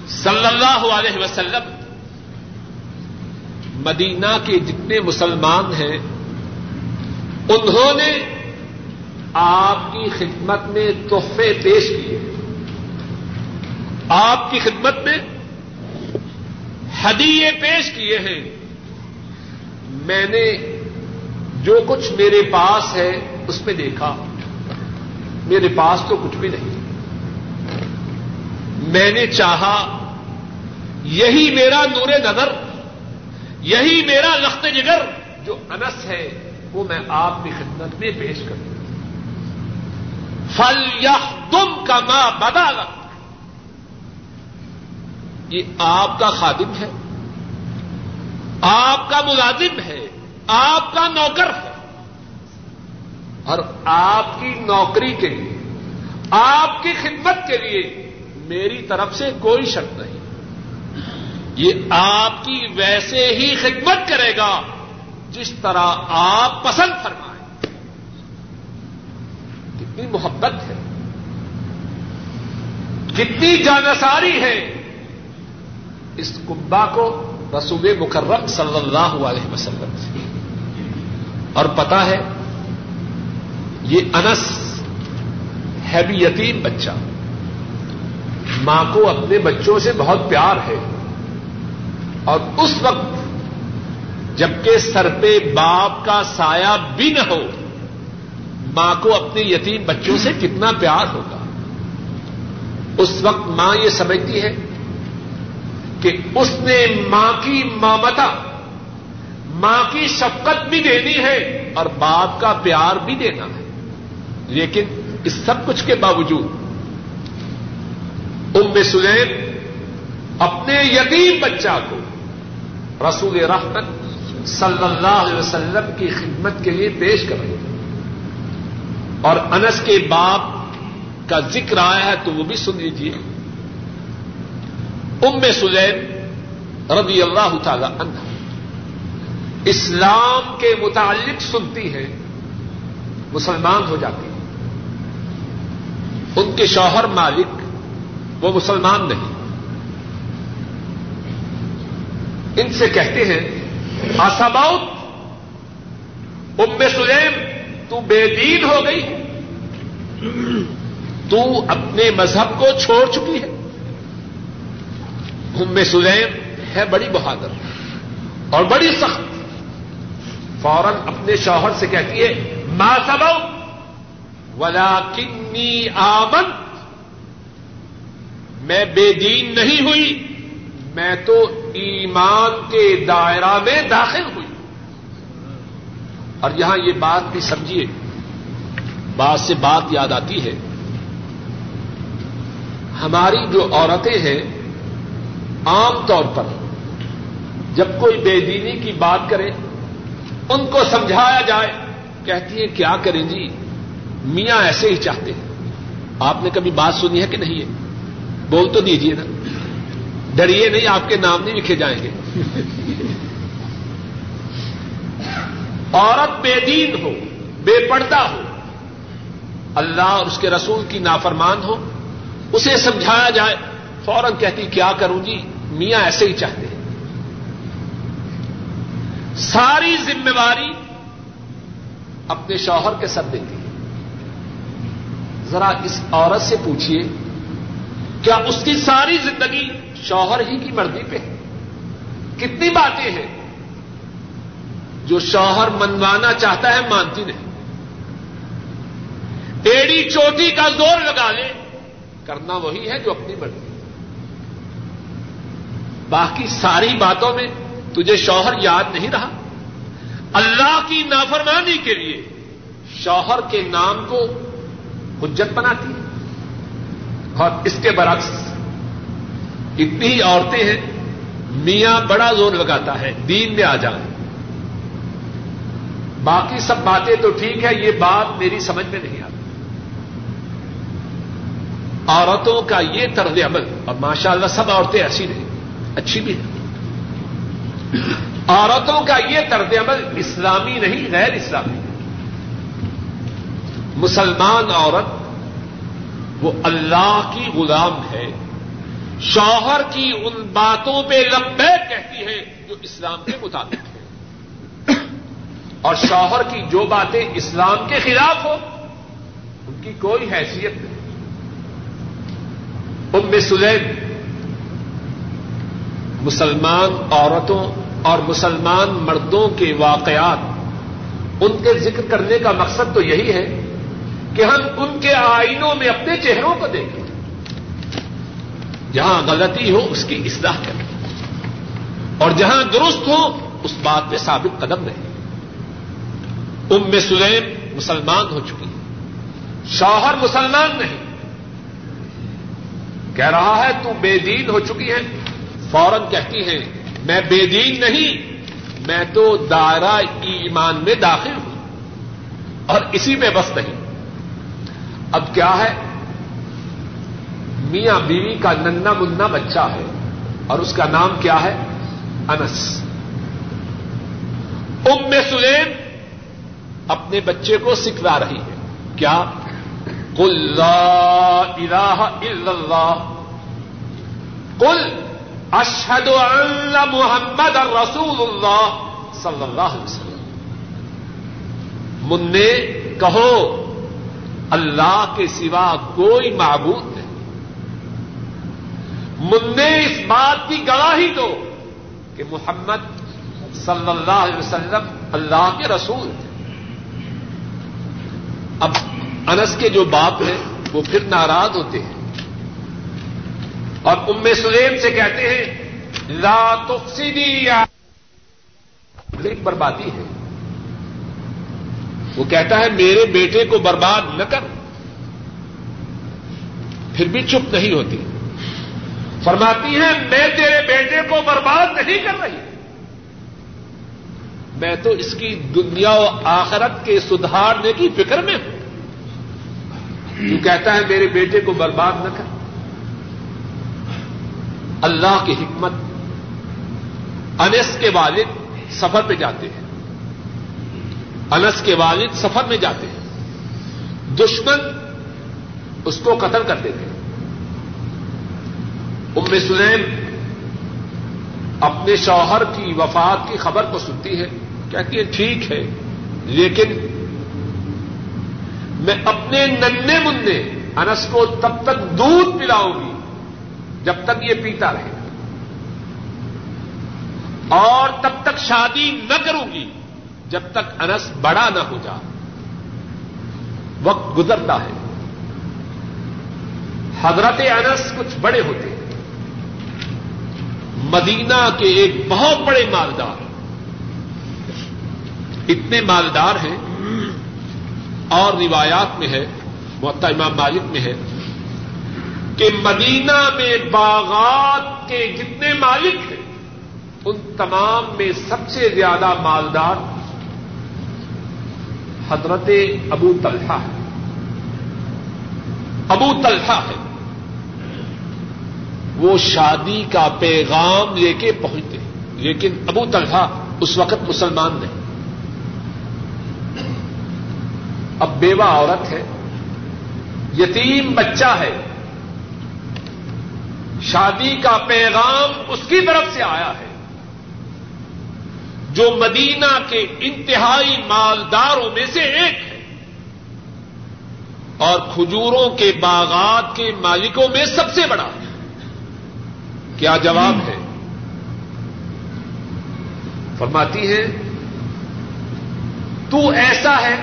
صلی اللہ علیہ وسلم، مدینہ کے جتنے مسلمان ہیں، انہوں نے آپ کی خدمت میں تحفے پیش کیے۔ آپ کی خدمت میں ہدیے پیش کیے ہیں۔ میں نے جو کچھ میرے پاس ہے اس میں دیکھا۔ میرے پاس تو کچھ بھی نہیں۔ میں نے چاہا یہی میرا نور نظر، یہی میرا لخت جگر، جو انس ہے، وہ میں آپ کی خدمت میں پیش کروں۔ فل یا تم کا ماں بدا یہ آپ کا خادم ہے۔ آپ کا ملازم ہے۔ آپ کا نوکر ہے۔ اور آپ کی نوکری کے لیے، آپ کی خدمت کے لیے میری طرف سے کوئی شک نہیں۔ یہ آپ کی ویسے ہی خدمت کرے گا جس طرح آپ پسند فرمائیں۔ کتنی محبت ہے۔ کتنی جانساری ہے۔ اس کمبا کو رسول مکرم صلی اللہ علیہ وسلم سے اور پتا ہے، یہ انس ہے بھی یتیم بچہ۔ ماں کو اپنے بچوں سے بہت پیار ہے۔ اور اس وقت جبکہ سر پہ باپ کا سایہ بھی نہ ہو، ماں کو اپنے یتیم بچوں سے کتنا پیار ہوگا۔ اس وقت ماں یہ سمجھتی ہے کہ اس نے ماں کی مامتا، ماں کی شفقت بھی دینی ہے اور باپ کا پیار بھی دینا ہے۔ لیکن اس سب کچھ کے باوجود ام سلیم اپنے یتیم بچہ کو رسول رحمت صلی اللہ علیہ وسلم کی خدمت کے لیے پیش کر رہے اور انس کے باپ کا ذکر آیا ہے تو وہ بھی سن لیجیے ام سلیم رضی اللہ تعالی عنہ۔ اسلام کے متعلق سنتی ہے، مسلمان ہو جاتی ہے ان کے شوہر مالک وہ مسلمان نہیں۔ ان سے کہتے ہیں آساباؤت ام سلیم، تو بے دین ہو گئی۔ تو اپنے مذہب کو چھوڑ چکی ہے۔ ام سلیم ہے بڑی بہادر اور بڑی سخت۔ فوراً اپنے شوہر سے کہتی ہے ماں سبب ولا کنی آمن۔ میں بے دین نہیں ہوئی، میں تو ایمان کے دائرہ میں داخل ہوئی۔ اور یہاں یہ بات بھی سمجھیے بات سے بات یاد آتی ہے۔ ہماری جو عورتیں ہیں عام طور پر جب کوئی بے دینی کی بات کرے، ان کو سمجھایا جائے، کہتی ہے کیا کریں جی؟ میاں ایسے ہی چاہتے ہیں. آپ نے کبھی بات سنی ہے کہ نہیں ہے؟ بول تو دیجیے نا۔ ڈریے نہیں، آپ کے نام نہیں لکھے جائیں گے۔ عورت بے دین ہو، بے پردہ ہو، اللہ اور اس کے رسول کی نافرمان ہو، اسے سمجھایا جائے، فوراً کہتی، کیا کروں جی؟ میاں ایسے ہی چاہتے ہیں۔ ساری ذمہ داری اپنے شوہر کے سر دیتی ہے۔ ذرا اس عورت سے پوچھیے کیا اس کی ساری زندگی شوہر ہی کی مرضی پہ ہے؟ کتنی باتیں ہیں جو شوہر منوانا چاہتا ہے، مانتی نہیں۔ ایڑی چوٹی کا زور لگا لے، کرنا وہی ہے جو اپنی مرضی۔ باقی ساری باتوں میں تجھے شوہر یاد نہیں رہا؟ اللہ کی نافرمانی کے لیے شوہر کے نام کو حجت بناتی ہے۔ اور اس کے برعکس اتنی ہی عورتیں ہیں، میاں بڑا زور لگاتا ہے، دین میں آ جائیں۔ باقی سب باتیں تو ٹھیک ہے یہ بات میری سمجھ میں نہیں آتی۔ عورتوں کا یہ طرز عمل، اور ماشاء اللہ سب عورتیں ایسی نہیں اچھی بھی ہیں عورتوں کا یہ طرز عمل اسلامی نہیں، غیر اسلامی۔ مسلمان عورت، وہ اللہ کی غلام ہے، شوہر کی ان باتوں پہ لمبے کہتی ہے جو اسلام کے مطابق ہے۔ اور شوہر کی جو باتیں اسلام کے خلاف ہو ان کی کوئی حیثیت نہیں۔ ام سلیم مسلمان عورتوں اور مسلمان مردوں کے واقعات، ان کے ذکر کرنے کا مقصد تو یہی ہے کہ ہم ان کے آئینوں میں اپنے چہروں کو دیکھیں۔ جہاں غلطی ہو، اس کی اصلاح کریں۔ اور جہاں درست ہو، اس بات پہ ثابت قدم رہے ام سلیم مسلمان ہو چکی ہے شوہر مسلمان نہیں۔ کہہ رہا ہے، تو بے دین ہو چکی ہے فوراً کہتی ہے میں بے دین نہیں، میں تو دائرہ ایمان میں داخل ہوں اور اسی میں بس نہیں۔ اب کیا ہے؟ میاں بیوی کا ننا منا بچہ ہے اور اس کا نام کیا ہے؟ انس۔ ام سلیم اپنے بچے کو سکھلا رہی ہے۔ کیا؟ کل الہ الا اللہ۔ کل اشد اللہ محمد رسول اللہ صلی اللہ علیہ وسلم. منع کہو، اللہ کے سوا کوئی معبود نہیں. منع اس بات کی گواہی دو کہ محمد صلی اللہ علیہ وسلم اللہ کے رسول تھے. اب انس کے جو باپ ہیں، وہ پھر ناراض ہوتے ہیں. اور ام سلیم سے کہتے ہیں، لا تفسدی یا بربادی ہے۔ وہ کہتا ہے، میرے بیٹے کو برباد نہ کر۔ پھر بھی چپ نہیں ہوتی۔ فرماتی ہے میں تیرے بیٹے کو برباد نہیں کر رہی۔ میں تو اس کی دنیا و آخرت کے سدھارنے کی فکر میں ہوں۔ تو کہتا ہے، میرے بیٹے کو برباد نہ کر۔ اللہ کی حکمت انس کے والد سفر پہ جاتے ہیں۔ انس کے والد سفر میں جاتے ہیں۔ دشمن اس کو قتل کر دیتے ہیں۔ ام سلیم اپنے شوہر کی وفات کی خبر کو سنتی ہے، کہتی ہے، ٹھیک ہے، لیکن میں اپنے ننے منہ انس کو تب تک دودھ پلاؤں گی۔ جب تک یہ پیتا رہے اور تب تک شادی نہ کروں گی جب تک انس بڑا نہ ہو جائے وقت گزرتا ہے۔ حضرت انس کچھ بڑے ہوتے ہیں۔ مدینہ کے ایک بہت بڑے مالدار اتنے مالدار ہیں اور روایات میں ہے محتا امام مالک میں ہے۔ کہ مدینہ میں باغات کے جتنے مالک ہیں، ان تمام میں سب سے زیادہ مالدار حضرت ابو طلحہ ہے ابو طلحہ ہے وہ شادی کا پیغام لے کے پہنچتے لیکن ابو طلحہ اس وقت مسلمان نہیں۔ اب بیوہ عورت ہے، یتیم بچہ ہے شادی کا پیغام اس کی طرف سے آیا ہے۔ جو مدینہ کے انتہائی مالداروں میں سے ایک ہے۔ اور کھجوروں کے باغات کے مالکوں میں سب سے بڑا۔ ہے کیا جواب ہے؟ فرماتی ہے تو ایسا ہے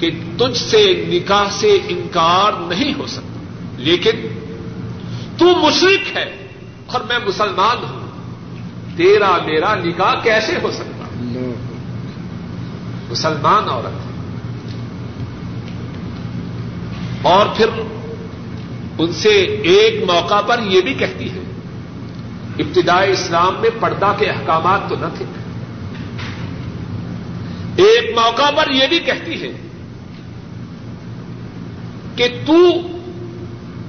کہ تجھ سے نکاح سے انکار نہیں ہو سکتا۔ لیکن تو مشرق ہے اور میں مسلمان ہوں۔ تیرا میرا نکاح کیسے ہو سکتا؟ مسلمان عورت۔ ہے اور پھر ان سے ایک موقع پر یہ بھی کہتی ہے، ابتدائی اسلام میں پردہ کے احکامات تو نہ تھے۔ ایک موقع پر یہ بھی کہتی ہے کہ تو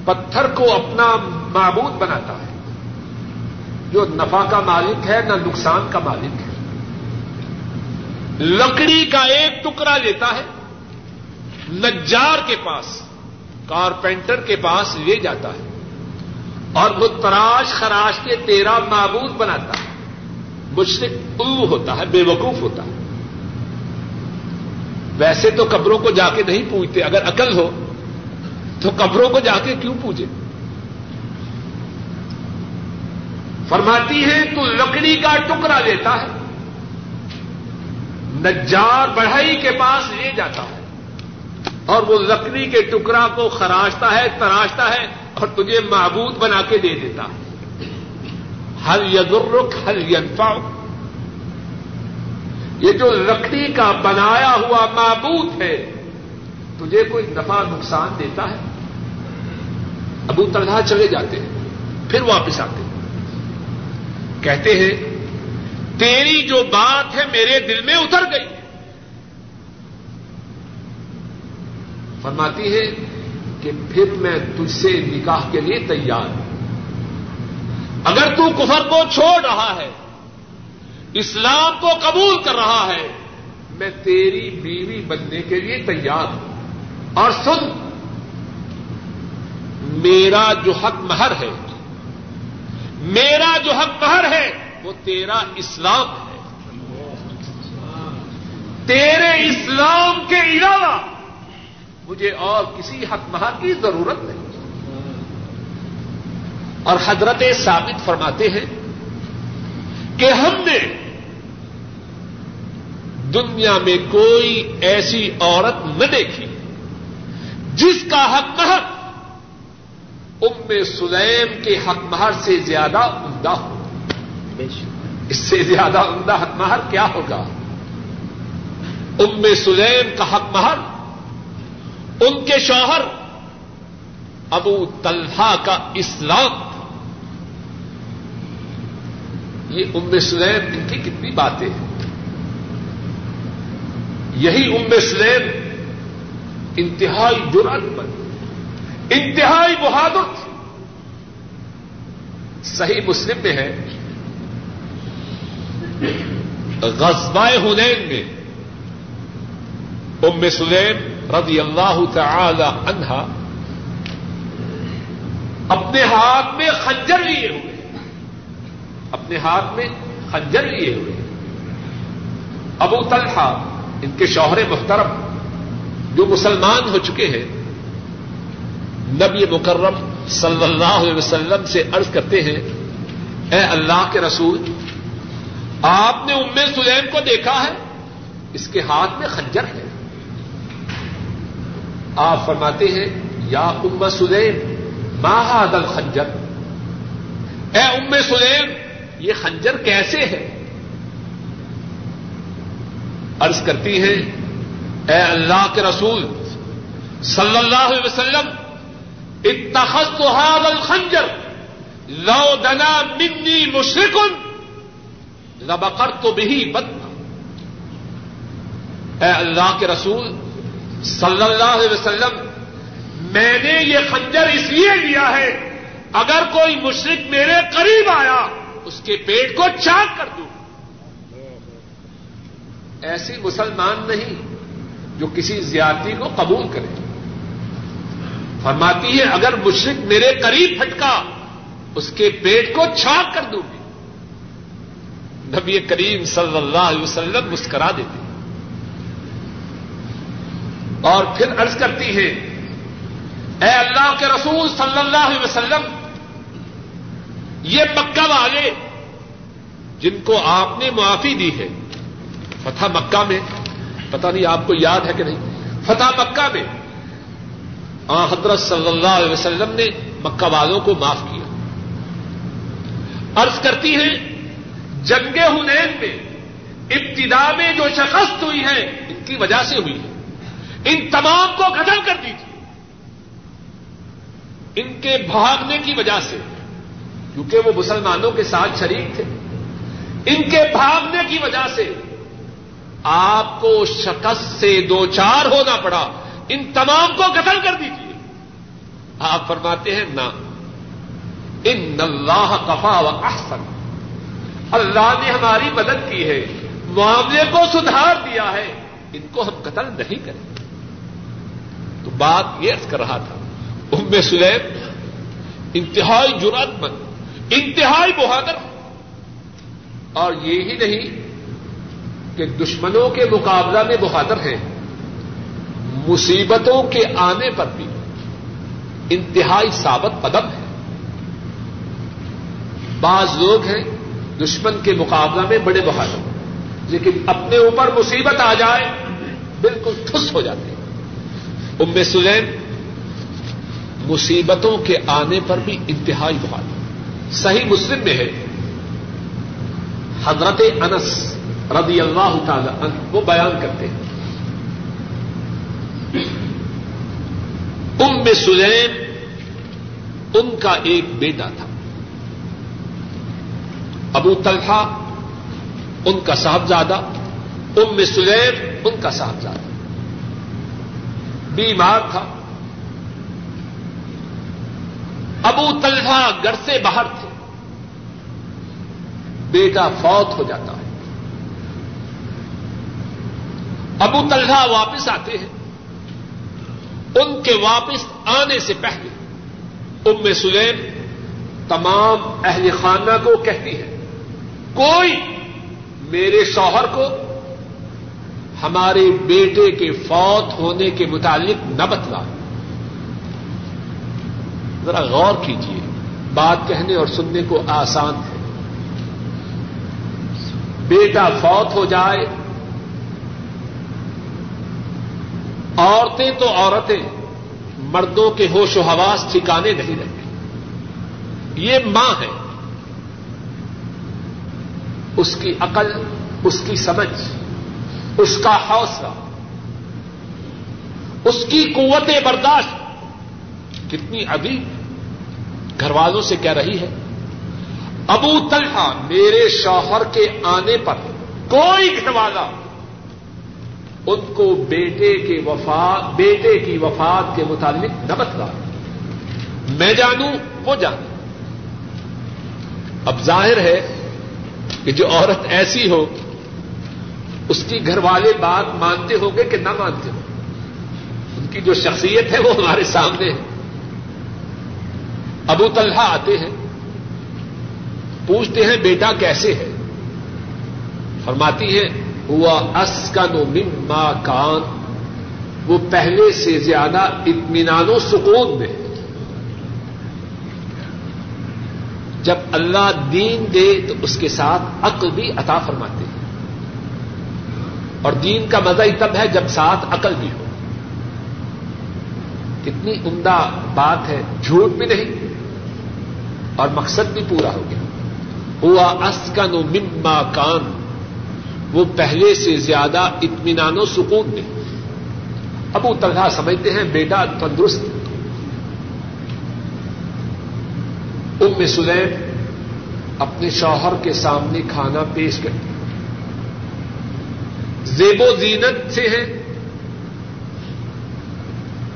پتھر کو اپنا معبود بناتا ہے۔ جو نفع کا مالک ہے، نہ نقصان کا مالک ہے۔ لکڑی کا ایک ٹکڑا لیتا ہے، نجار کے پاس، کارپینٹر کے پاس لے جاتا ہے اور وہ تراش خراش کے تیرا معبود بناتا ہے۔ مشرق الو ہوتا ہے، بے وقوف ہوتا ہے۔ ویسے تو قبروں کو جا کے نہیں پوچھتے اگر عقل ہو تو قبروں کو جا کے کیوں پوجے؟ فرماتی ہے تو لکڑی کا ٹکڑا لیتا ہے۔ نجار بڑھائی کے پاس لے جاتا ہے۔ اور وہ لکڑی کے ٹکڑا کو خراشتا ہے، تراشتا ہے اور تجھے معبود بنا کے دے دیتا ہے۔ ہر یگرک ہر ینفا یہ جو لکڑی کا بنایا ہوا معبود ہے تجھے کوئی نفع نقصان دیتا ہے؟ ابو طلحہ چلے جاتے ہیں، پھر واپس آتے ہیں۔ کہتے ہیں، تیری جو بات ہے میرے دل میں اتر گئی۔ فرماتی ہے کہ پھر میں تجھ سے نکاح کے لیے تیار ہوں۔ اگر تو کفر کو چھوڑ رہا ہے، اسلام کو قبول کر رہا ہے، میں تیری بیوی بننے کے لیے تیار ہوں۔ اور سن، میرا جو حق مہر ہے، میرا جو حق مہر ہے، وہ تیرا اسلام ہے۔ تیرے اسلام کے علاوہ مجھے اور کسی حق مہار کی ضرورت نہیں۔ اور حضرت ثابت فرماتے ہیں کہ ہم نے دنیا میں کوئی ایسی عورت نہ دیکھی جس کا حق مہر ام سلیم کے حق مہر سے زیادہ عمدہ ہو۔ اس سے زیادہ عمدہ حق مہر کیا ہوگا؟ ام سلیم کا حق مہر ان کے شوہر ابو طلحہ کا اسلام۔ یہ ام سلیم ان کی کتنی باتیں ہیں؟ یہی ام سلیم انتہائی جرات پر انتہائی بہادر صحیح مسلم میں ہے غزبہ ہنین میں ام سلیم رضی اللہ تعالی عنہا اپنے ہاتھ میں خنجر لیے ہوئے، اپنے ہاتھ میں خنجر لیے ہوئے۔ ابو طلحہ، ان کے شوہر محترم جو مسلمان ہو چکے ہیں، نبی مکرم صلی اللہ علیہ وسلم سے عرض کرتے ہیں، اے اللہ کے رسول، آپ نے ام سلیم کو دیکھا ہے، اس کے ہاتھ میں خنجر ہے۔ آپ فرماتے ہیں، یا ام سلیم ماہد خنجر اے ام سلیم، یہ خنجر کیسے ہے؟ عرض کرتی ہیں اے اللہ کے رسول صلی اللہ علیہ وسلم، اتخذت هذا الخنجر لو دنا منی مشرکن، لبقرت به بدنا اے اللہ کے رسول صلی اللہ علیہ وسلم، میں نے یہ خنجر اس لیے لیا ہے، اگر کوئی مشرق میرے قریب آیا، اس کے پیٹ کو چاک کر دوں۔ ایسی مسلمان نہیں۔ جو کسی زیادتی کو قبول کرے۔ فرماتی ہے، اگر مشرق میرے قریب پھٹکا اس کے پیٹ کو چھاک کر دوں گی۔ نبی کریم صلی اللہ علیہ وسلم مسکرا دیتے اور پھر عرض کرتی ہے، اے اللہ کے رسول صلی اللہ علیہ وسلم، یہ مکہ والے جن کو آپ نے معافی دی ہے، فتح مکہ میں پتہ نہیں آپ کو یاد ہے کہ نہیں۔ فتح مکہ میں آ، حضرت صلی اللہ علیہ وسلم نے مکہ والوں کو معاف کیا۔ عرض کرتی ہیں، جنگ ہنین میں ابتدا میں جو شکست ہوئی ہے، ان کی وجہ سے ہوئی ہے۔ ان تمام کو قتل کر دی تھی۔ ان کے بھاگنے کی وجہ سے، کیونکہ وہ مسلمانوں کے ساتھ شریک تھے۔ ان کے بھاگنے کی وجہ سے آپ کو شکست سے دو چار ہونا پڑا ان تمام کو قتل کر دیجیے آپ فرماتے ہیں، نہ۔ ان اللہ کفا و احسن۔ اللہ نے ہماری مدد کی ہے، معاملے کو سدھار دیا ہے۔ ان کو ہم قتل نہیں کریں۔ تو بات یہ کر رہا تھا، ام سلیم انتہائی جرات مند، انتہائی بہادر۔ اور یہی نہیں کہ دشمنوں کے مقابلہ میں بہادر ہیں، مصیبتوں کے آنے پر بھی انتہائی ثابت قدم ہے۔ بعض لوگ ہیں دشمن کے مقابلہ میں بڑے بہادر لیکن اپنے اوپر مصیبت آ جائے بالکل ٹھس ہو جاتے ہیں۔ ام سلیم، مصیبتوں کے آنے پر بھی انتہائی بہادر صحیح مسلم میں ہے۔ حضرت انس رضی اللہ تعالی عنہ وہ بیان کرتے ہیں۔ ام سلیم، ان کا ایک بیٹا تھا۔ ابو طلحہ، ان کا صاحبزادہ۔ ام سلیم، ان کا صاحبزادہ۔ بیمار تھا۔ ابو طلحہ گھر سے باہر تھے۔ بیٹا فوت ہو جاتا ہے۔ ابو طلحہ واپس آتے ہیں۔ ان کے واپس آنے سے پہلے ام سلیم تمام اہل خانہ کو کہتی ہے، کوئی میرے شوہر کو ہمارے بیٹے کے فوت ہونے کے متعلق نہ بتلا۔ ذرا غور کیجیے بات کہنے اور سننے کو آسان ہے۔ بیٹا فوت ہو جائے عورتیں تو عورتیں، مردوں کے ہوش و حواس ٹھکانے نہیں رہتے۔ یہ ماں ہے۔ اس کی عقل، اس کی سمجھ، اس کا حوصلہ، اس کی قوت برداشت۔ کتنی ابھی گھر والوں سے کہہ رہی ہے، ابو طلحہ میرے شوہر کے آنے پر کوئی گھر والا ان کو بیٹے کے وفات بیٹے کی وفات کے متعلق نہ بتلا میں جانوں، وہ جانوں اب ظاہر ہے کہ جو عورت ایسی ہو، اس کی گھر والے بات مانتے ہوں گے کہ نہ مانتے ہوں ان کی جو شخصیت ہے وہ ہمارے سامنے ہے۔ ابو طلحہ آتے ہیں، پوچھتے ہیں بیٹا کیسے ہے؟ فرماتی ہے ہوا اس کا نو مما کان وہ پہلے سے زیادہ اطمینان و سکون میں جب اللہ دین دے تو اس کے ساتھ عقل بھی عطا فرماتے ہیں. اور دین کا مزہ ہی تب ہے جب ساتھ عقل بھی ہو. کتنی عمدہ بات ہے، جھوٹ بھی نہیں، اور مقصد بھی پورا ہو گیا. ہوا اسکن و مما کان وہ پہلے سے زیادہ اطمینان و سکون میں ابو طلحہ سمجھتے ہیں، بیٹا تندرست۔ ام سلیم اپنے شوہر کے سامنے کھانا پیش کرتی زیب و زینت سے ہے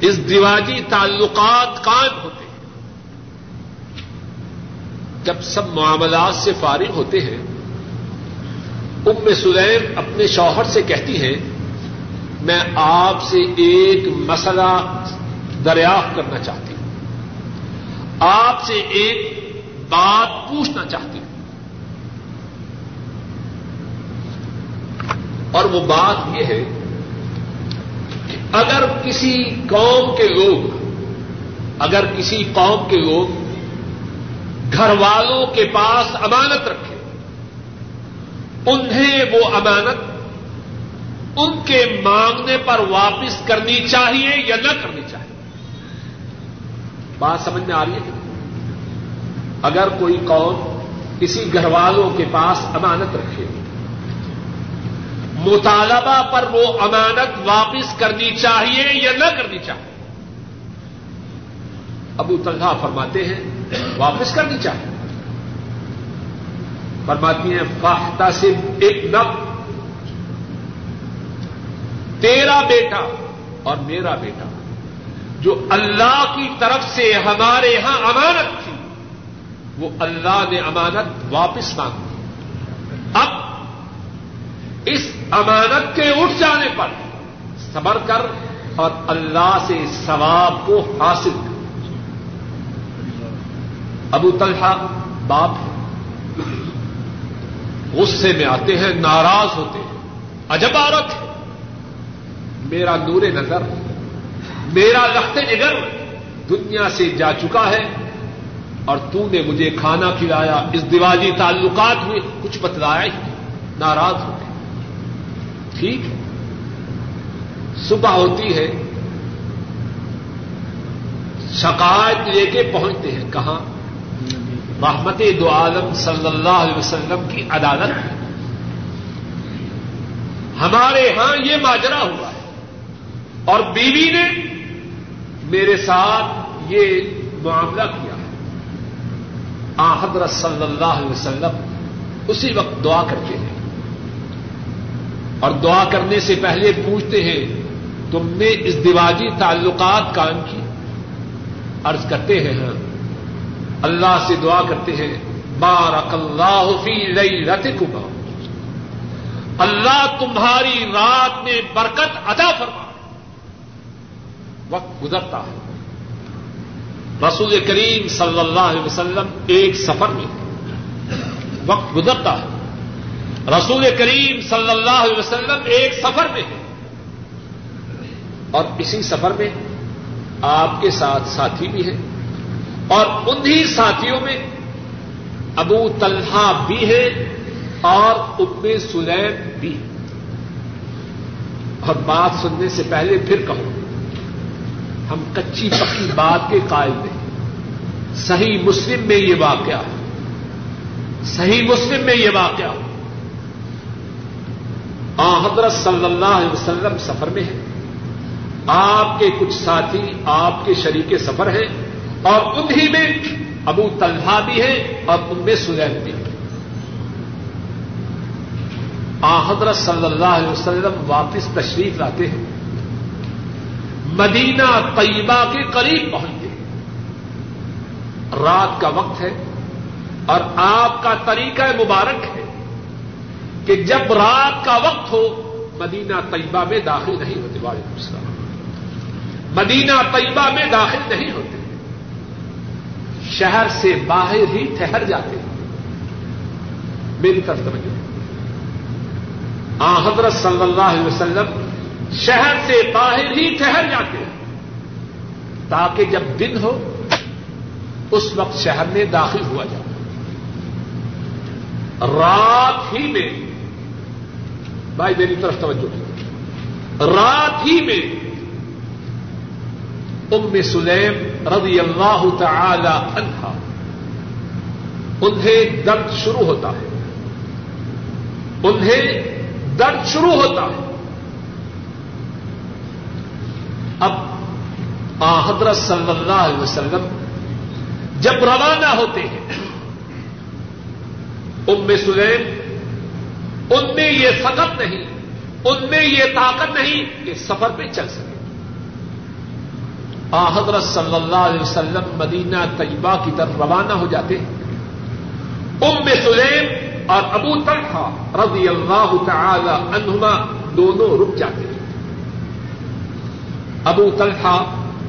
اس دیواجی تعلقات قائم ہوتے ہیں۔ جب سب معاملات سے فارغ ہوتے ہیں ام سلیم اپنے شوہر سے کہتی ہیں، میں آپ سے ایک مسئلہ دریافت کرنا چاہتی ہوں۔ آپ سے ایک بات پوچھنا چاہتی ہوں۔ اور وہ بات یہ ہے کہ اگر کسی قوم کے لوگ، اگر کسی قوم کے لوگ گھر والوں کے پاس امانت رکھے انہیں وہ امانت ان کے مانگنے پر واپس کرنی چاہیے یا نہ کرنی چاہیے؟ بات سمجھ میں آ رہی ہے؟ اگر کوئی قوم کسی گھر والوں کے پاس امانت رکھے، مطالبہ پر وہ امانت واپس کرنی چاہیے یا نہ کرنی چاہیے؟ ابو طلحہ فرماتے ہیں، واپس کرنی چاہیے۔ فرماتی ہیں فاحتا سے ایک نب تیرا بیٹا اور میرا بیٹا، جو اللہ کی طرف سے ہمارے یہاں امانت تھی، وہ اللہ نے امانت واپس مانگی۔ اب اس امانت کے اٹھ جانے پر صبر کر اور اللہ سے ثواب کو حاصل کر۔ ابو طلحہ باپ غصے میں آتے ہیں، ناراض ہوتے ہیں۔ عجب عورت ہے۔ میرا نور نظر، میرا لخت جگر دنیا سے جا چکا ہے اور تو نے مجھے کھانا کھلایا۔ اس دیوالی تعلقات میں کچھ بتلایا ہی ناراض ہوتے ٹھیک ہے۔ صبح ہوتی ہے، شکایت لے کے پہنچتے ہیں۔ کہاں؟ رحمت دو عالم صلی اللہ علیہ وسلم کی عدالت ہمارے ہاں یہ ماجرا ہوا ہے۔ اور بیوی نے میرے ساتھ یہ معاملہ کیا ہے۔ آ حضرت صلی اللہ علیہ وسلم اسی وقت دعا کرتے ہیں۔ اور دعا کرنے سے پہلے پوچھتے ہیں، تم نے اس دیواجی تعلقات قائم کی؟ عرض کرتے ہیں ہاں۔ اللہ سے دعا کرتے ہیں بارک اللہ فی لئی رت اللہ تمہاری رات میں برکت ادا فرما۔ وقت گزرتا ہے۔ رسول کریم صلی اللہ علیہ وسلم ایک سفر میں وقت گزرتا ہے۔ رسول کریم صلی اللہ علیہ وسلم ایک سفر میں ہے۔ اور اسی سفر میں آپ کے ساتھ ساتھی بھی ہیں اور انہی ساتھیوں میں ابو طلحہ بھی ہے اور ام سلیم بھی اور بات سننے سے پہلے پھر کہوں، ہم کچی پکی بات کے قائل نہیں۔ صحیح مسلم میں یہ واقعہ ہے صحیح مسلم میں یہ واقعہ۔ آ، حضرت صلی اللہ علیہ وسلم سفر میں ہے آپ کے کچھ ساتھی آپ کے شریک سفر ہیں۔ اور انہی میں ابو طلحہ بھی ہے اور ان میں سلیم بھی ہے آ حضرت صلی اللہ علیہ وسلم واپس تشریف لاتے ہیں۔ مدینہ طیبہ کے قریب پہنچتے ہیں۔ رات کا وقت ہے اور آپ کا طریقہ مبارک ہے کہ جب رات کا وقت ہو، مدینہ طیبہ میں داخل نہیں ہوتے والد السلام۔ مدینہ طیبہ میں داخل نہیں ہوتے۔ شہر سے باہر ہی ٹھہر جاتے ہیں۔ میری طرف توجہ۔ آ، حضرت صلی اللہ علیہ وسلم شہر سے باہر ہی ٹھہر جاتے ہیں۔ تاکہ جب دن ہو، اس وقت شہر میں داخل ہوا جائے۔ رات ہی میں، بھائی میری طرف توجہ۔ رات ہی میں ام سلیم رضی اللہ تعالی عنہا۔ انہیں درد شروع ہوتا ہے۔ انہیں درد شروع ہوتا ہے۔ اب آ حضرت صلی اللہ علیہ وسلم جب روانہ ہوتے ہیں، ام سلیم، ان میں یہ سقت نہیں، ان میں یہ طاقت نہیں کہ سفر پہ چل سکے۔ حضرت صلی اللہ علیہ وسلم مدینہ طیبہ کی طرف روانہ ہو جاتے ہیں۔ ام سلیم اور ابو طلحہ رضی اللہ تعالی عنہما دونوں رک جاتے ہیں۔ ابو طلحہ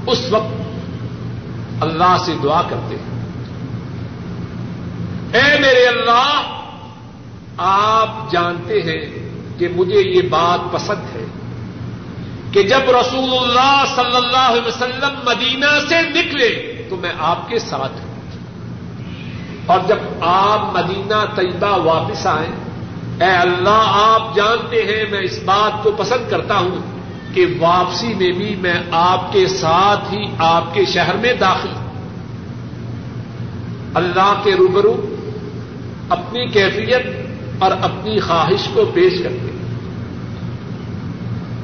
اس وقت اللہ سے دعا کرتے ہیں۔ اے میرے اللہ، آپ جانتے ہیں کہ مجھے یہ بات پسند ہے۔ کہ جب رسول اللہ صلی اللہ علیہ وسلم مدینہ سے نکلے تو میں آپ کے ساتھ ہوں۔ اور جب آپ مدینہ طیبہ واپس آئیں، اے اللہ، آپ جانتے ہیں، میں اس بات کو پسند کرتا ہوں کہ واپسی میں بھی میں آپ کے ساتھ ہی آپ کے شہر میں داخل ہوں۔ اللہ کے روبرو اپنی کیفیت اور اپنی خواہش کو پیش کرتے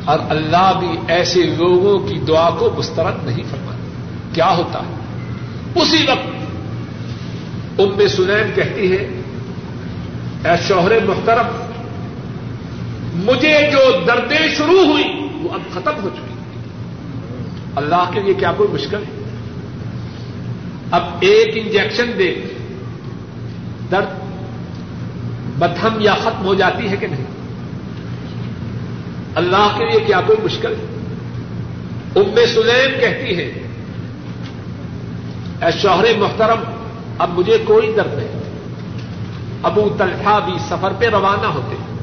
اور اللہ بھی ایسے لوگوں کی دعا کو مسترد نہیں فرماتے کیا ہوتا ہے؟ اسی وقت ام سلیم کہتی ہے، اے شوہر محترم، مجھے جو دردیں شروع ہوئی، وہ اب ختم ہو چکی۔ اللہ کے لیے کیا کوئی مشکل ہے؟ اب ایک انجیکشن دے، درد، بدہم یا ختم ہو جاتی ہے کہ نہیں؟ اللہ کے لیے کیا کوئی مشکل؟ ہے ام سلیم کہتی ہے، اے شوہر محترم، اب مجھے کوئی درد نہیں۔ ابو طلحہ بھی سفر پہ روانہ ہوتے ہیں۔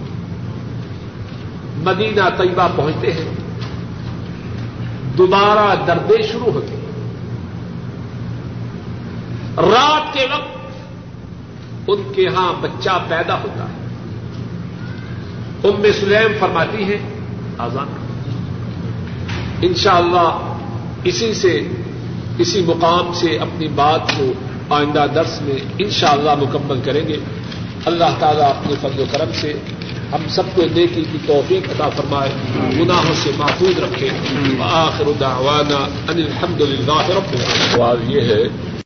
مدینہ طیبہ پہنچتے ہیں۔ دوبارہ دردیں شروع ہوتی ہیں۔ رات کے وقت ان کے ہاں بچہ پیدا ہوتا ہے۔ ام سلیم فرماتی ہے آزاد۔ انشاءاللہ اسی سے، اسی مقام سے اپنی بات کو آئندہ درس میں انشاءاللہ مکمل کریں گے۔ اللہ تعالیٰ اپنے فضل و کرم سے ہم سب کو نیکی کی توفیق عطا فرمائے، گناہوں سے محفوظ رکھے۔ آخر دعوانا ان الحمد للہ رب یہ ہے